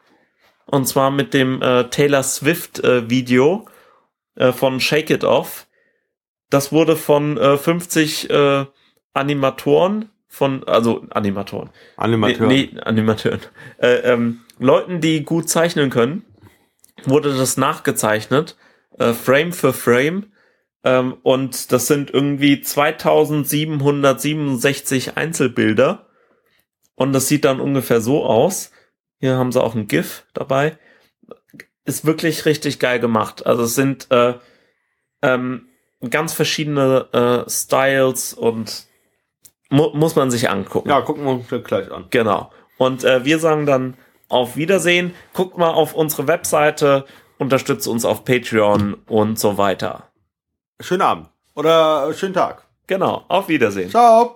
Und zwar mit dem äh, Taylor Swift äh, Video äh, von Shake It Off. Das wurde von äh, 50 äh, Animatoren von, also Animatoren, Animateur. Nee, nee Animateuren. Äh, ähm, Leuten, die gut zeichnen können, wurde das nachgezeichnet, äh, Frame für Frame. Ähm, und das sind irgendwie 2767 Einzelbilder. Und das sieht dann ungefähr so aus. Hier haben sie auch ein GIF dabei. Ist wirklich richtig geil gemacht. Also es sind äh, ähm, ganz verschiedene äh, Styles und mu muss man sich angucken. Ja, gucken wir uns gleich an. Genau. Und äh, wir sagen dann auf Wiedersehen. Guckt mal auf unsere Webseite, unterstützt uns auf Patreon und so weiter. Schönen Abend. Oder schönen Tag. Genau, auf Wiedersehen. Ciao.